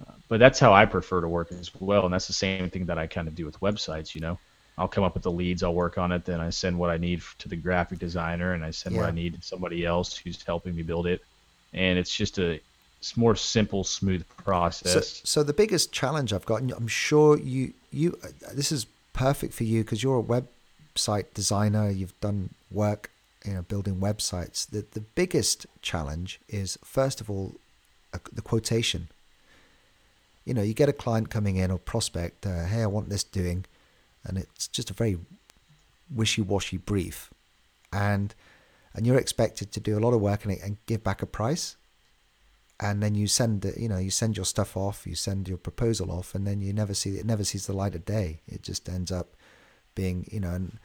Uh, but that's how I prefer to work as well, and that's the same thing that I kind of do with websites. You know, I'll come up with the leads, I'll work on it, then I send what I need to the graphic designer, and I send yeah. what I need to somebody else who's helping me build it, and it's just a it's more simple, smooth process. So, so the biggest challenge I've got, and I'm sure you you this is perfect for you because you're a website designer. You've done work, you know, building websites. The the biggest challenge is first of all the quotation. You know, you get a client coming in or prospect, uh, hey, I want this doing, and it's just a very wishy-washy brief, and and you're expected to do a lot of work and, and give back a price and then you send it you know you send your stuff off you send your proposal off and then you never see it never sees the light of day it just ends up being you know and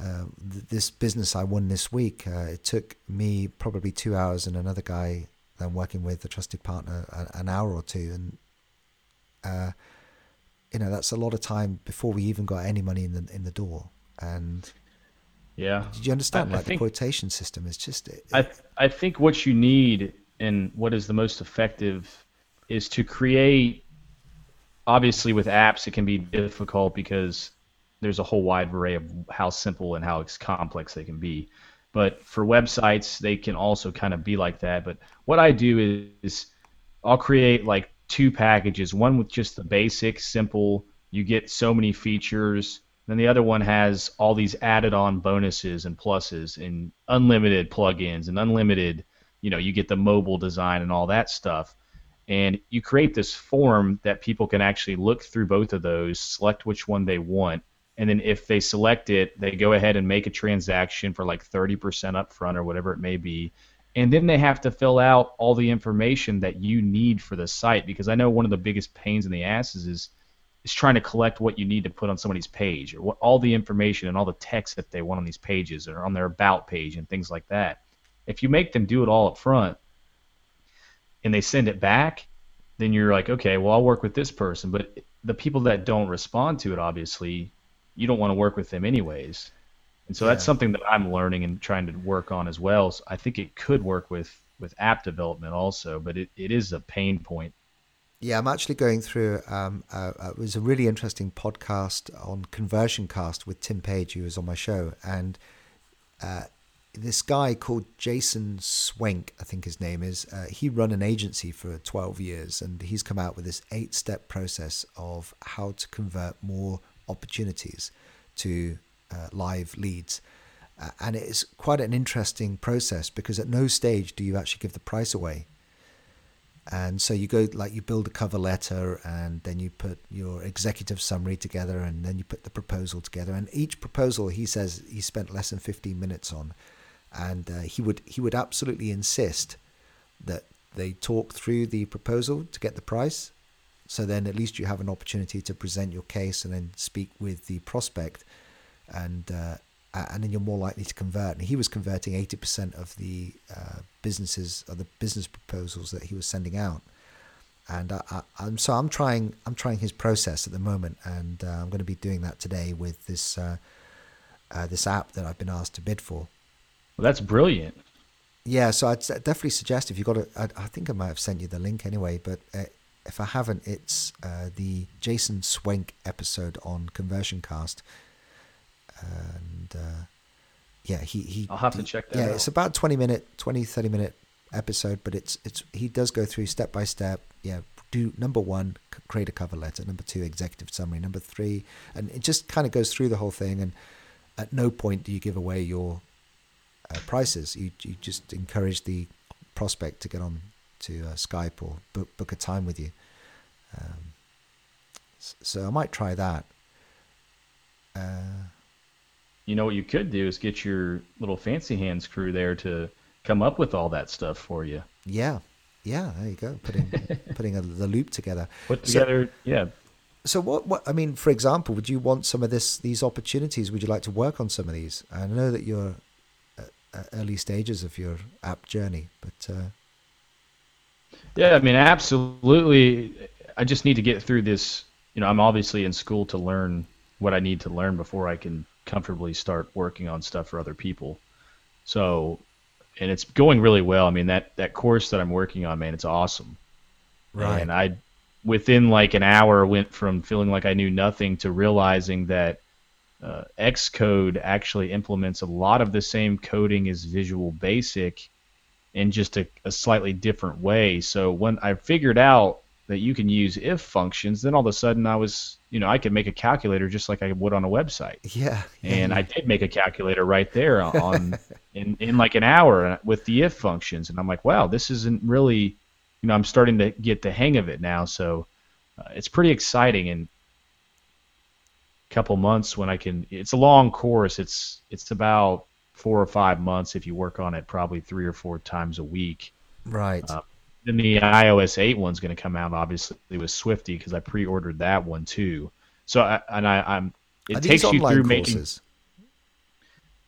uh, th- this business I won this week uh, it took me probably two hours and another guy that I'm working with a trusted partner an hour or two. And uh, you know that's a lot of time before we even got any money in the in the door. And yeah. did you understand I, like I think, the quotation system is just it, I I think what you need and what is the most effective is to create obviously with apps it can be difficult because there's a whole wide array of how simple and how complex they can be. But for websites they can also kind of be like that. But what i do is i'll create like two packages one with just the basic simple you get so many features. Then the other one has all these added on bonuses and pluses and unlimited plugins and unlimited you know you get the mobile design and all that stuff. And you create this form that people can actually look through both of those select which one they want and then if they select it they go ahead and make a transaction for like 30% up front or whatever it may be and then they have to fill out all the information that you need for the site because i know one of the biggest pains in the asses is is trying to collect what you need to put on somebody's page or what all the information and all the text that they want on these pages or on their about page and things like that if you make them do it all up front and they send it back, then you're like, okay, well, I'll work with this person. But the people that don't respond to it, obviously, you don't want to work with them anyways. And so yeah. that's something that I'm learning and trying to work on as well. So I think it could work with, with app development also, but it, it is a pain point. Yeah, I'm actually going through. Um, uh, it was a really interesting podcast on Conversion Cast with Tim Paige, who was on my show, and uh, this guy called Jason Swenk, I think his name is. Uh, he run an agency for 12 years, and he's come out with this eight-step process of how to convert more opportunities to uh, live leads. Uh, and it's quite an interesting process because at no stage do you actually give the price away. And so you go like you build a cover letter and then you put your executive summary together and then you put the proposal together. And each proposal he says he spent less than 15 minutes on and uh, he would he would absolutely insist that they talk through the proposal to get the price. So then at least you have an opportunity to present your case and then speak with the prospect, and uh, and then you're more likely to convert. And he was converting eighty percent of the uh, businesses of the business proposals that he was sending out. And I, am so I'm trying I'm trying his process at the moment, and uh, I'm going to be doing that today with this uh, uh, this app that I've been asked to bid for. Well, that's brilliant. Yeah, so I'd definitely suggest if you've got a, I, I think I might have sent you the link anyway, but uh, if I haven't, it's uh, the Jason Swenk episode on Conversion Cast, and uh, yeah, he he. I'll have to check that. Yeah, out. it's about 20 minute, 20 30 minute episode, but it's it's he does go through step by step. Yeah, do number one, create a cover letter. Number two, executive summary. Number three, and it just kind of goes through the whole thing. And at no point do you give away your uh, prices. You you just encourage the prospect to get on to uh, Skype or book book a time with you. Um, so I might try that. Uh, you know what you could do is get your little fancy hands crew there to come up with all that stuff for you. Yeah, yeah. There you go. Putting [LAUGHS] putting a, the loop together. Put together, so, yeah. So what? What I mean, for example, would you want some of this these opportunities? Would you like to work on some of these? I know that you're early stages of your app journey. But uh... yeah, I mean, absolutely. I just need to get through this. You know, I'm obviously in school to learn what I need to learn before I can comfortably start working on stuff for other people. So, and it's going really well. I mean, that that course that I'm working on, man, it's awesome. Right. And I, within like an hour, went from feeling like I knew nothing to realizing that uh, Xcode actually implements a lot of the same coding as Visual Basic in just a, a, slightly different way. So when I figured out that you can use if functions, then all of a sudden I was, you know, I could make a calculator just like I would on a website. Yeah. And I did make a calculator right there on [LAUGHS] in, in like an hour with the if functions. And I'm like, wow, this isn't really, you know, I'm starting to get the hang of it now. So uh, it's pretty exciting. And a couple months when I can. It's a long course. It's it's about four or five months if you work on it probably three or four times a week. Right. Uh, then the iOS 8 one's going to come out obviously with Swifty because I pre-ordered that one too. So I, and I, I'm it takes you through courses? making.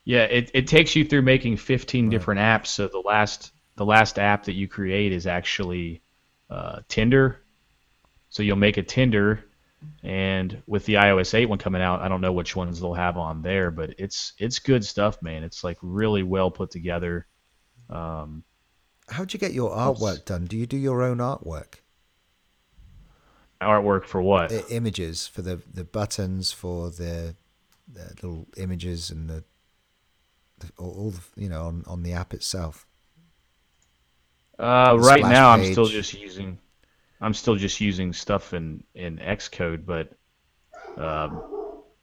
Yeah, it, it takes you through making 15 right. different apps. So the last the last app that you create is actually uh, Tinder. So you'll make a Tinder and with the iOS 8 one coming out, I don't know which ones they'll have on there, but it's it's good stuff, man. It's like really well put together. Um, How'd you get your artwork done? Do you do your own artwork? Artwork for what? The images for the the buttons for the, the little images and the, the all the, you know on on the app itself. Uh, right now, page. I'm still just using I'm still just using stuff in in Xcode, but um,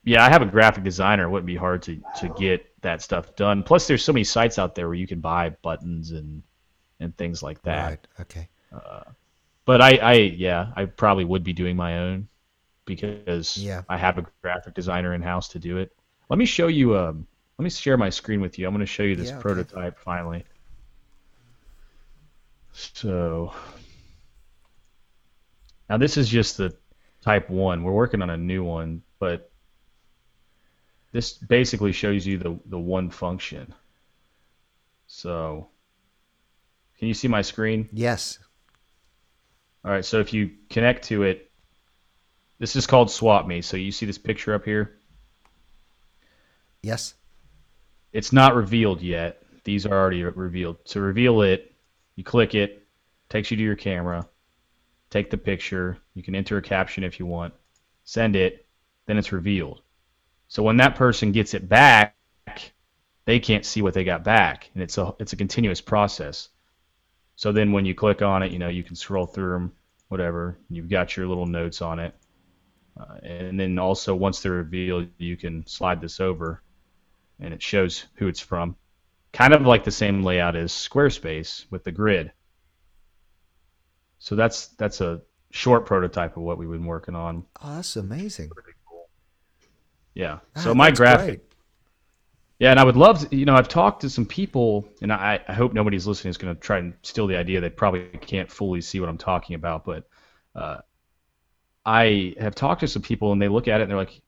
yeah, I have a graphic designer. It wouldn't be hard to to get that stuff done. Plus, there's so many sites out there where you can buy buttons and and things like that. Right. Okay. Uh, but I, I, yeah, I probably would be doing my own because yeah. I have a graphic designer in house to do it. Let me show you. Um, let me share my screen with you. I'm going to show you this yeah, okay. prototype finally. So now this is just the type 1. We're working on a new one, but this basically shows you the, the one function. So can you see my screen? Yes. All right, so if you connect to it, this is called Swap Me. So you see this picture up here? Yes. It's not revealed yet. These are already revealed. To reveal it, you click it, takes you to your camera take the picture, you can enter a caption if you want, send it, then it's revealed. So when that person gets it back, they can't see what they got back, and it's a it's a continuous process. So then when you click on it, you know you can scroll through them, whatever. You've got your little notes on it, uh, and then also once they're revealed, you can slide this over, and it shows who it's from. Kind of like the same layout as Squarespace with the grid. So that's that's a short prototype of what we've been working on. Oh, that's amazing. Cool. Yeah. Ah, So my graphic. great. Yeah, and I would love to, you know, I've talked to some people, and I, I hope nobody's listening is going to try and steal the idea. They probably can't fully see what I'm talking about, but uh, I have talked to some people, and they look at it and they're like,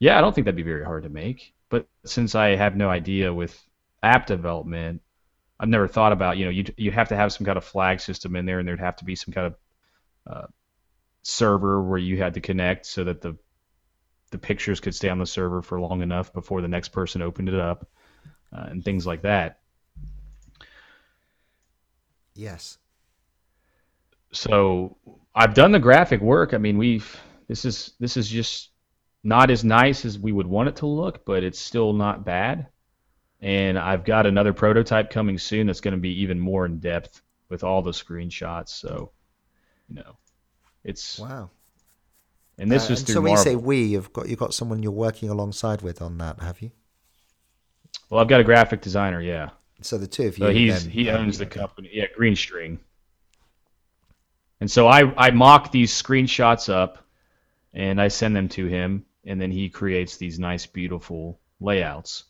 yeah, I don't think that'd be very hard to make. But since I have no idea with app development, I've never thought about, you know, you you have to have some kind of flag system in there, and there'd have to be some kind of uh, server where you had to connect so that the the pictures could stay on the server for long enough before the next person opened it up, uh, and things like that. Yes. So I've done the graphic work. I mean, we've this is this is just not as nice as we would want it to look, but it's still not bad. And I've got another prototype coming soon that's going to be even more in depth with all the screenshots. So, you know, it's Wow. and this Uh, was through so when you say we, you've got you've got someone you're working alongside with on that, have you? well, I've got a graphic designer, yeah. So the two of you. So he's then- he owns the company. Yeah, Green String. And so I I mock these screenshots up, and I send them to him, and then he creates these nice, beautiful layouts.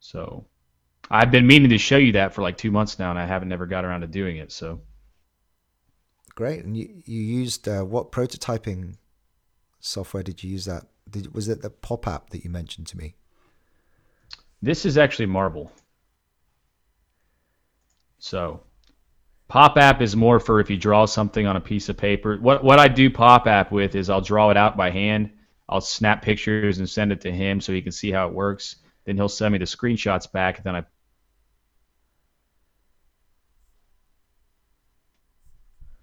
So I've been meaning to show you that for like two months now, and I haven't never got around to doing it. So Great. And you you used uh, what prototyping software did you use that? Did, was it the pop app that you mentioned to me? this is actually Marvel. So Pop App is more for if you draw something on a piece of paper. What what I do Pop App with is I'll draw it out by hand. I'll snap pictures and send it to him so he can see how it works. Then he'll send me the screenshots back, and then I.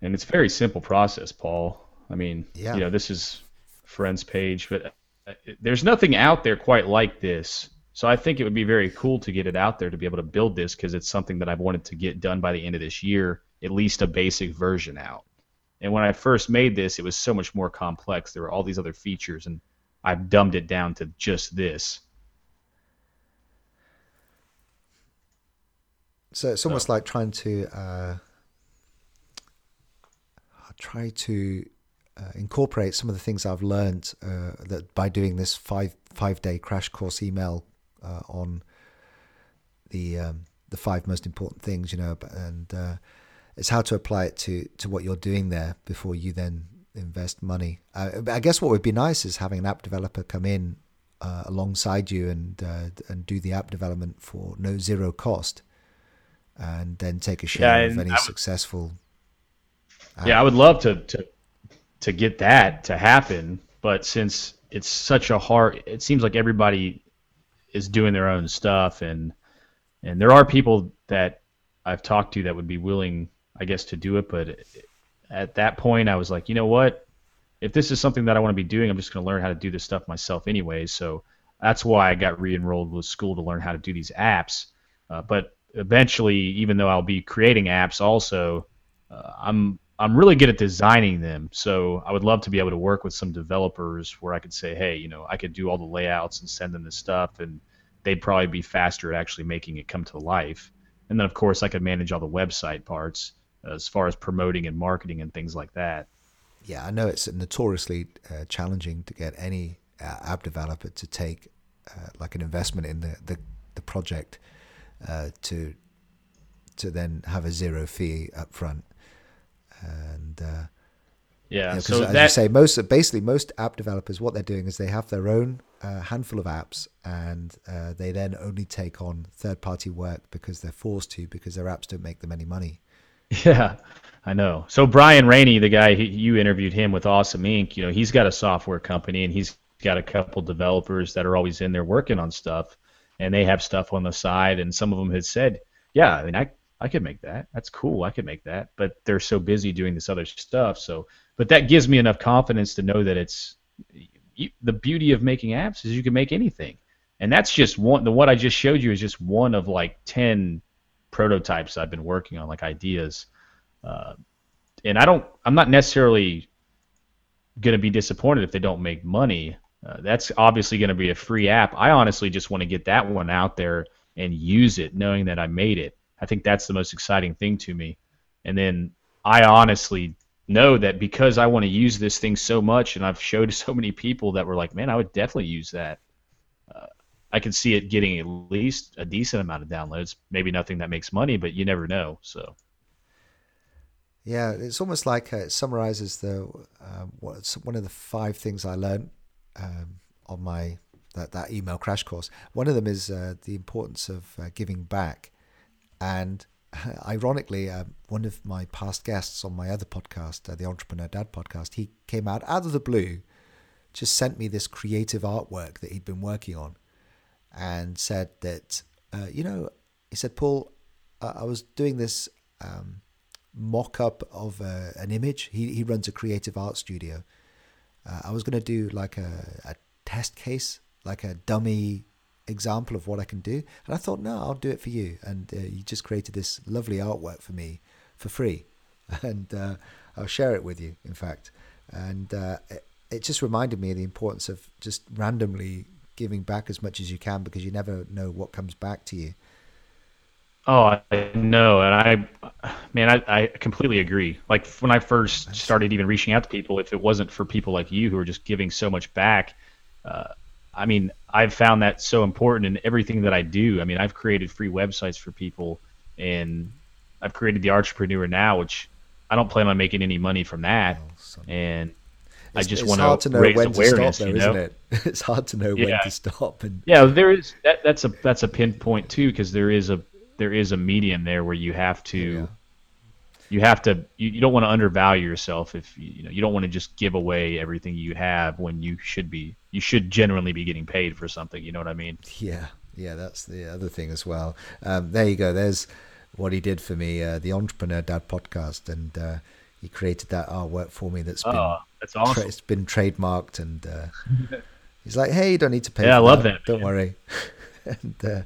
And it's a very simple process, Paul. I mean, Yeah. you know, this is friends page, but uh, there's nothing out there quite like this. So I think it would be very cool to get it out there to be able to build this because it's something that I've wanted to get done by the end of this year, at least a basic version out. And when I first made this, it was so much more complex. There were all these other features, and I've dumbed it down to just this. So it's almost like trying to uh, try to uh, incorporate some of the things I've learned uh, that by doing this five five day crash course email uh, on the um, the five most important things, you know, and uh, it's how to apply it to to what you're doing there before you then invest money. Uh, I guess what would be nice is having an app developer come in uh, alongside you and uh, and do the app development for no zero cost, and then take a share Yeah, of any would- successful. Yeah, I would love to to to get that to happen, but since it's such a hard, it seems like everybody is doing their own stuff, and and there are people that I've talked to that would be willing, I guess, to do it, but at that point, I was like, you know what? If this is something that I want to be doing, I'm just going to learn how to do this stuff myself anyway. So that's why I got re-enrolled with school to learn how to do these apps. Uh, but eventually, even though I'll be creating apps, also, uh, I'm I'm really good at designing them. So I would love to be able to work with some developers where I could say, hey, you know, I could do all the layouts and send them the stuff, and they'd probably be faster at actually making it come to life. And then, of course, I could manage all the website parts as far as promoting and marketing and things like that. Yeah, I know it's notoriously uh, challenging to get any uh, app developer to take uh, like an investment in the the, the project uh, to to then have a zero fee up front. And uh, Yeah. yeah, 'cause so as that you say, most basically most app developers, what they're doing is they have their own uh, handful of apps, and uh, they then only take on third party work because they're forced to because their apps don't make them any money. [LAUGHS] Yeah, I know. So Brian Raney, the guy you interviewed him with Awesome Inc., you know, he's got a software company and he's got a couple developers that are always in there working on stuff, and they have stuff on the side. And some of them had said, "Yeah, I mean, I I could make that. That's cool. I could make that." But they're so busy doing this other stuff. So, but that gives me enough confidence to know that it's you, the beauty of making apps is you can make anything. and that's just one. The what I just showed you is just one of like ten prototypes I've been working on, like ideas. Uh, and I don't. I'm not necessarily going to be disappointed if they don't make money. Uh, that's obviously going to be a free app. I honestly just want to get that one out there and use it, knowing that I made it. I think that's the most exciting thing to me. And then I honestly know that because I want to use this thing so much, and I've showed [LAUGHS] so many people that were like, "Man, I would definitely use that." Uh, I can see it getting at least a decent amount of downloads. Maybe nothing that makes money, but you never know. So. Yeah, it's almost like uh, it summarizes the uh, one of the five things I learned um, on my that, that email crash course. One of them is uh, the importance of uh, giving back, and [LAUGHS] ironically, uh, one of my past guests on my other podcast, uh, the Entrepreneur Dad podcast, he came out out of the blue, just sent me this creative artwork that he'd been working on, and said that uh, you know, he said, Paul, I was doing this. Um, mock up of uh, an image. He he runs a creative art studio, uh, I was going to do like a, a test case, like a dummy example of what I can do. And I thought, no, I'll do it for you. And uh, you just created this lovely artwork for me for free. [LAUGHS] And uh, I'll share it with you, in fact. And uh, it, it, just reminded me of the importance of just randomly giving back as much as you can because you never know what comes back to you. Oh, I know, and I, man, I, I completely agree. Like when I first started even reaching out to people, if it wasn't for people like you who are just giving so much back, uh, I mean, I've found that so important in everything that I do. I mean, I've created free websites for people, and I've created the Entrepreneur Now, which I don't plan on making any money from that, oh, and it's, I just want to, to raise awareness. Stop, though, you know? isn't it? [LAUGHS] It's hard to know yeah. when to stop. And yeah, there is that, that's a that's a pinpoint too because there is a there is a medium there where you have to yeah. You have to you, you don't want to undervalue yourself if you, you know you don't want to just give away everything you have when you should be you should generally be getting paid for something you know what i mean yeah yeah that's the other thing as well um, there you go there's what he did for me uh, the entrepreneur dad podcast and uh, he created that artwork for me that's been oh, that's awesome. Tra- it's been trademarked and uh, [LAUGHS] he's like hey you don't need to pay yeah i love that, that don't worry [LAUGHS] and uh,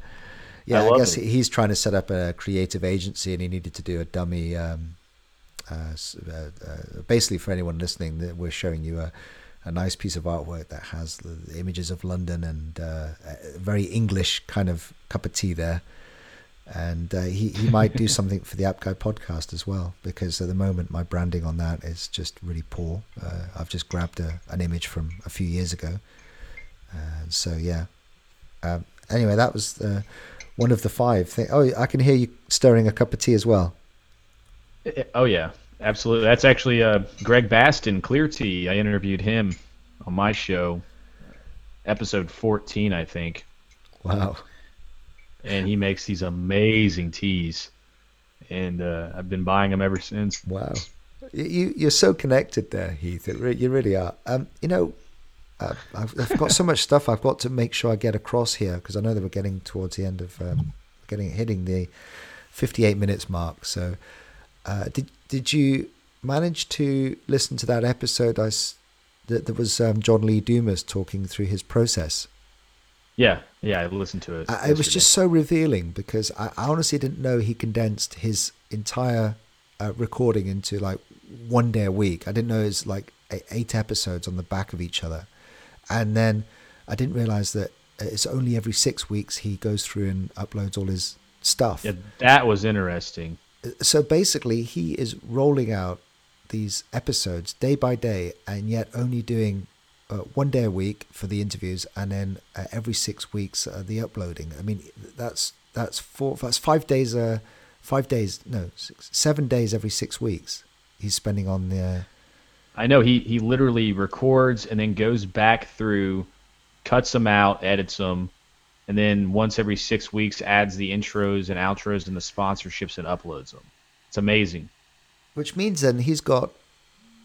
yeah, I, I guess it. he's trying to set up a creative agency, and he needed to do a dummy. Um, basically, for anyone listening, we're showing you a, a nice piece of artwork that has the, the images of London and uh, a very English kind of cup of tea there. And uh, he, he might do [LAUGHS] something for the App Guy podcast as well, because at the moment my branding on that is just really poor. Uh, I've just grabbed a, an image from a few years ago. And so, yeah. Um, anyway, that was one of the five. Oh, I can hear you stirring a cup of tea as well. Oh yeah, absolutely. That's actually uh, Greg Baston, Clear Tea. I interviewed him on my show, episode 14, I think. Wow. And he makes these amazing teas, and uh, I've been buying them ever since. Wow. You you're so connected there, Heath. you really are. Um, you know, uh, I've, I've, got so much stuff I've got to make sure I get across here because I know that we're getting towards the end of um, getting hitting the 58 minutes mark. So, uh, did did you manage to listen to that episode? I that there was um, John Lee Dumas talking through his process. Yeah, yeah, I listened to it. I, it was just so revealing because I, I, honestly didn't know he condensed his entire uh, recording into like one day a week. I didn't know it was like eight episodes on the back of each other and then I didn't realize that it's only every six weeks he goes through and uploads all his stuff. Yeah, that was interesting. So basically, he is rolling out these episodes day by day, and yet only doing uh, one day a week for the interviews, and then uh, every six weeks uh, the uploading. I mean, that's that's four. That's five days. Uh, five days. No, six, seven days every six weeks. He's spending on the I know he he literally records and then goes back through, cuts them out, edits them, and then once every six weeks adds the intros and outros and the sponsorships and uploads them. It's amazing. Which means then he's got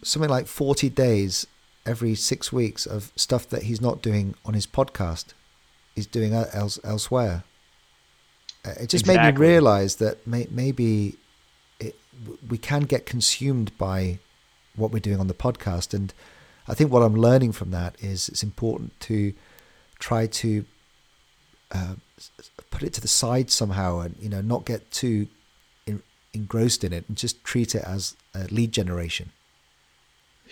something like forty days every six weeks of stuff that he's not doing on his podcast. He's doing else, elsewhere. Uh, it just exactly. made me realize that may, maybe it, we can get consumed by what we're doing on the podcast. And I think what I'm learning from that is it's important to try to uh, put it to the side somehow, and you know, not get too in, engrossed in it, and just treat it as a lead generation.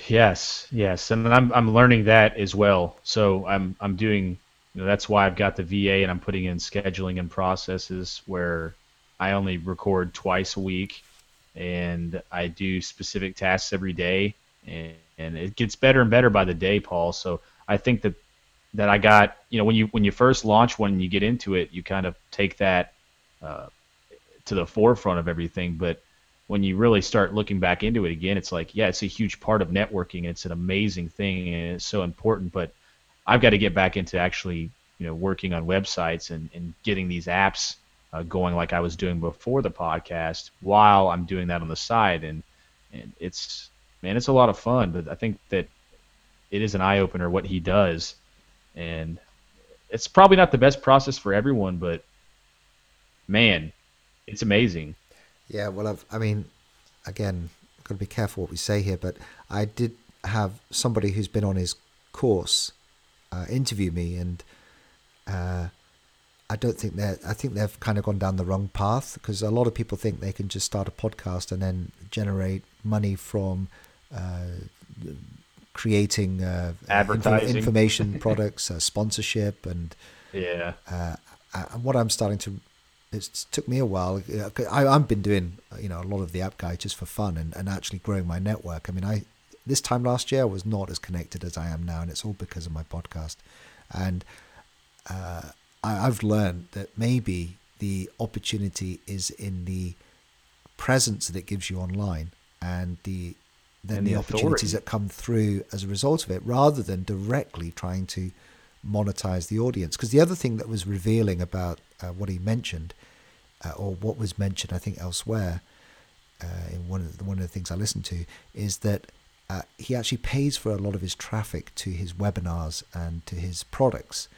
Yes, yes, and I'm I'm learning that as well. So I'm I'm doing you know, that's why I've got the VA and I'm putting in scheduling and processes where I only record twice a week and I do specific tasks every day and, and it gets better and better by the day, Paul. So I think that that I got, you know, when you when you first launch when you get into it, you kind of take that uh, to the forefront of everything, but when you really start looking back into it again, it's like, yeah, it's a huge part of networking. It's an amazing thing and it's so important, but I've got to get back into actually, you know, working on websites and, and getting these apps uh, going like I was doing before the podcast while I'm doing that on the side. And, and it's, man, it's a lot of fun, but I think that it is an eye opener what he does. And it's probably not the best process for everyone, but man, it's amazing. Yeah, well, I've, I mean, again, got to be careful what we say here, but I did have somebody who's been on his course uh, interview me, and uh, I don't think that I think they've kind of gone down the wrong path because a lot of people think they can just start a podcast and then generate money from uh, creating uh, advertising, information [LAUGHS] products, uh, sponsorship, and yeah. Uh, and what I'm starting to it took me a while. I, I've been doing you know a lot of the app guy just for fun and, and actually growing my network. I mean, I this time last year I was not as connected as I am now, and it's all because of my podcast. And uh, I, have learned that maybe the opportunity is in the presence that it gives you online and the then and the, the opportunities that come through as a result of it, rather than directly trying to monetize the audience. Because the other thing that was revealing about uh, what he mentioned, uh, or what was mentioned, I think elsewhere, uh, in one of the, one of the things I listened to, is that uh, he actually pays for a lot of his traffic to his webinars and to his products,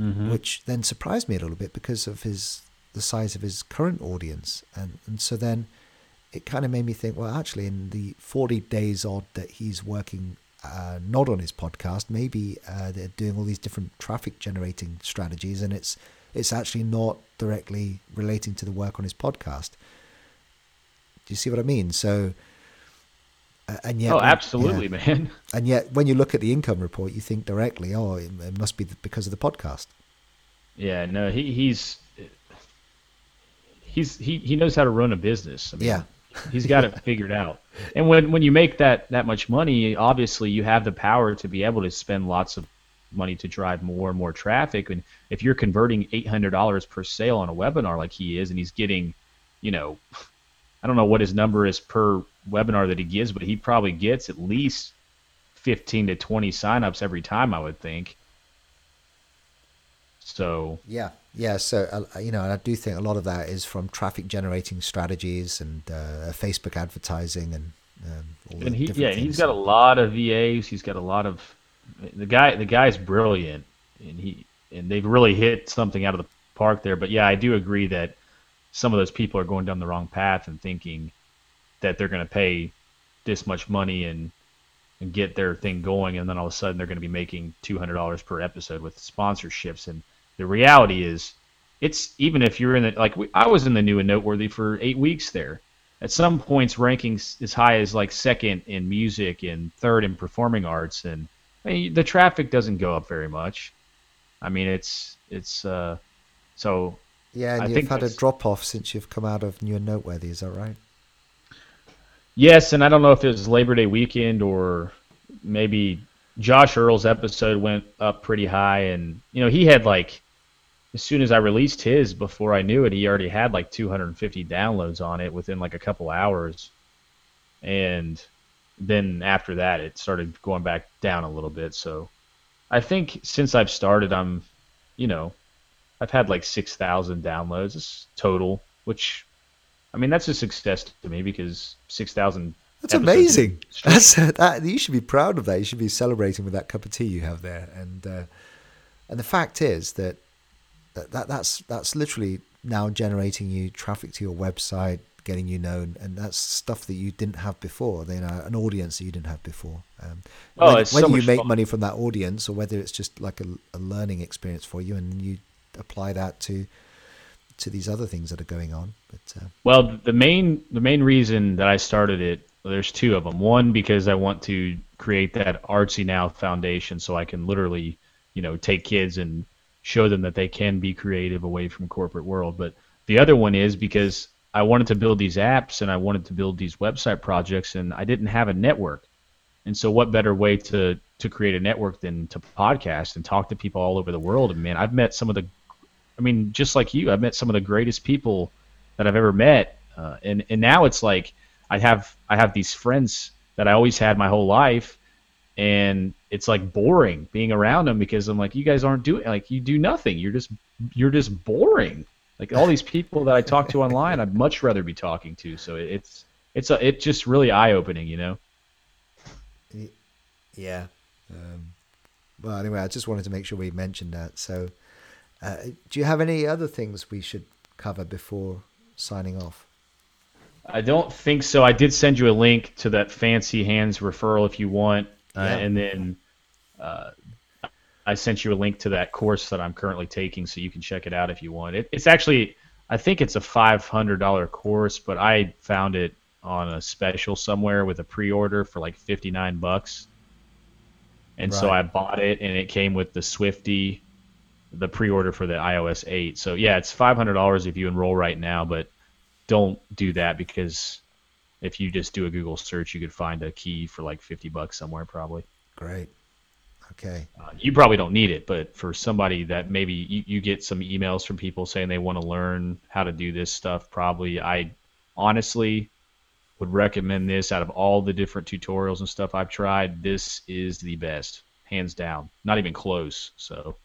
mm-hmm. which then surprised me a little bit because of his the size of his current audience, and and so then it kind of made me think, well, actually, in the forty days odd that he's working. Uh, not on his podcast. Maybe uh, they're doing all these different traffic generating strategies, and it's it's actually not directly relating to the work on his podcast. Do you see what I mean? So, uh, and yet, oh, absolutely, yeah. man. [LAUGHS] And yet, when you look at the income report, you think directly, oh, it, it must be because of the podcast. Yeah, no, he he's he's he, he knows how to run a business. I mean, yeah, he's got it [LAUGHS] figured out. And when when you make that that much money, obviously you have the power to be able to spend lots of money to drive more and more traffic. And if you're converting eight hundred dollars per sale on a webinar like he is, and he's getting, you know, I don't know what his number is per webinar that he gives, but he probably gets at least 15 to 20 signups every time, I would think. So yeah, yeah. So uh, you know, I do think a lot of that is from traffic generating strategies and uh, Facebook advertising and um, and he yeah, he's got a lot of VAs. He's got a lot of the guy. The guy's brilliant, and he and they've really hit something out of the park there. But yeah, I do agree that some of those people are going down the wrong path and thinking that they're going to pay this much money and and get their thing going, and then all of a sudden they're going to be making two hundred dollars per episode with sponsorships. And the reality is, it's even if you're in the like we, I was in the new and noteworthy for eight weeks there. At some points, rankings as high as like second in music and third in performing arts, and I mean, the traffic doesn't go up very much. I mean, it's it's uh, so yeah, and I you've had a drop off since you've come out of New and Noteworthy, is that right? Yes, and I don't know if it was Labor Day weekend or maybe Josh Earl's episode went up pretty high, and you know he had like as soon as I released his, before I knew it, he already had like 250 downloads on it within like a couple hours, and then after that it started going back down a little bit. So I think since I've started, I'm, you know, I've had like 6,000 downloads total, which, I mean, that's a success to me because 6,000. That's amazing. That's that. You should be proud of that. You should be celebrating with that cup of tea you have there. And uh, and the fact is that, that that that's that's literally now generating you traffic to your website, getting you known, and that's stuff that you didn't have before. You know, an audience that you didn't have before. Um, oh, whether, it's whether you make fun. money from that audience or whether it's just like a, a learning experience for you, and you apply that to to these other things that are going on. But uh, well, the main the main reason that I started it, well, there's two of them. One because I want to create that artsy now foundation, so I can literally, you know, take kids and show them that they can be creative away from corporate world. But the other one is because I wanted to build these apps and I wanted to build these website projects, and I didn't have a network. And so, what better way to to create a network than to podcast and talk to people all over the world? And man, I've met some of the I mean, just like you, I've met some of the greatest people that I've ever met, uh, and and now it's like I have I have these friends that I always had my whole life, and it's like boring being around them because I'm like, you guys aren't doing like you do nothing. You're just you're just boring. Like all these people that I talk to online, I'd much rather be talking to. So it's it's a, it's just really eye opening, you know. Yeah. Um, well, anyway, I just wanted to make sure we mentioned that. So uh, do you have any other things we should cover before signing off? I don't think so. I did send you a link to that Fancy Hands referral if you want, uh, yeah. and then uh, I sent you a link to that course that I'm currently taking, so you can check it out if you want. It, it's actually, I think it's a $500 course, but I found it on a special somewhere with a pre-order for like 59 bucks, and right. so I bought it, and it came with the Swifty the pre-order for the iOS 8. So yeah, it's $500 if you enroll right now, but don't do that because if you just do a Google search, you could find a key for like 50 bucks somewhere probably. Great. Okay. Uh, you probably don't need it, but for somebody that maybe you, you get some emails from people saying they want to learn how to do this stuff, probably I honestly would recommend this out of all the different tutorials and stuff I've tried. This is the best, hands down. Not even close. So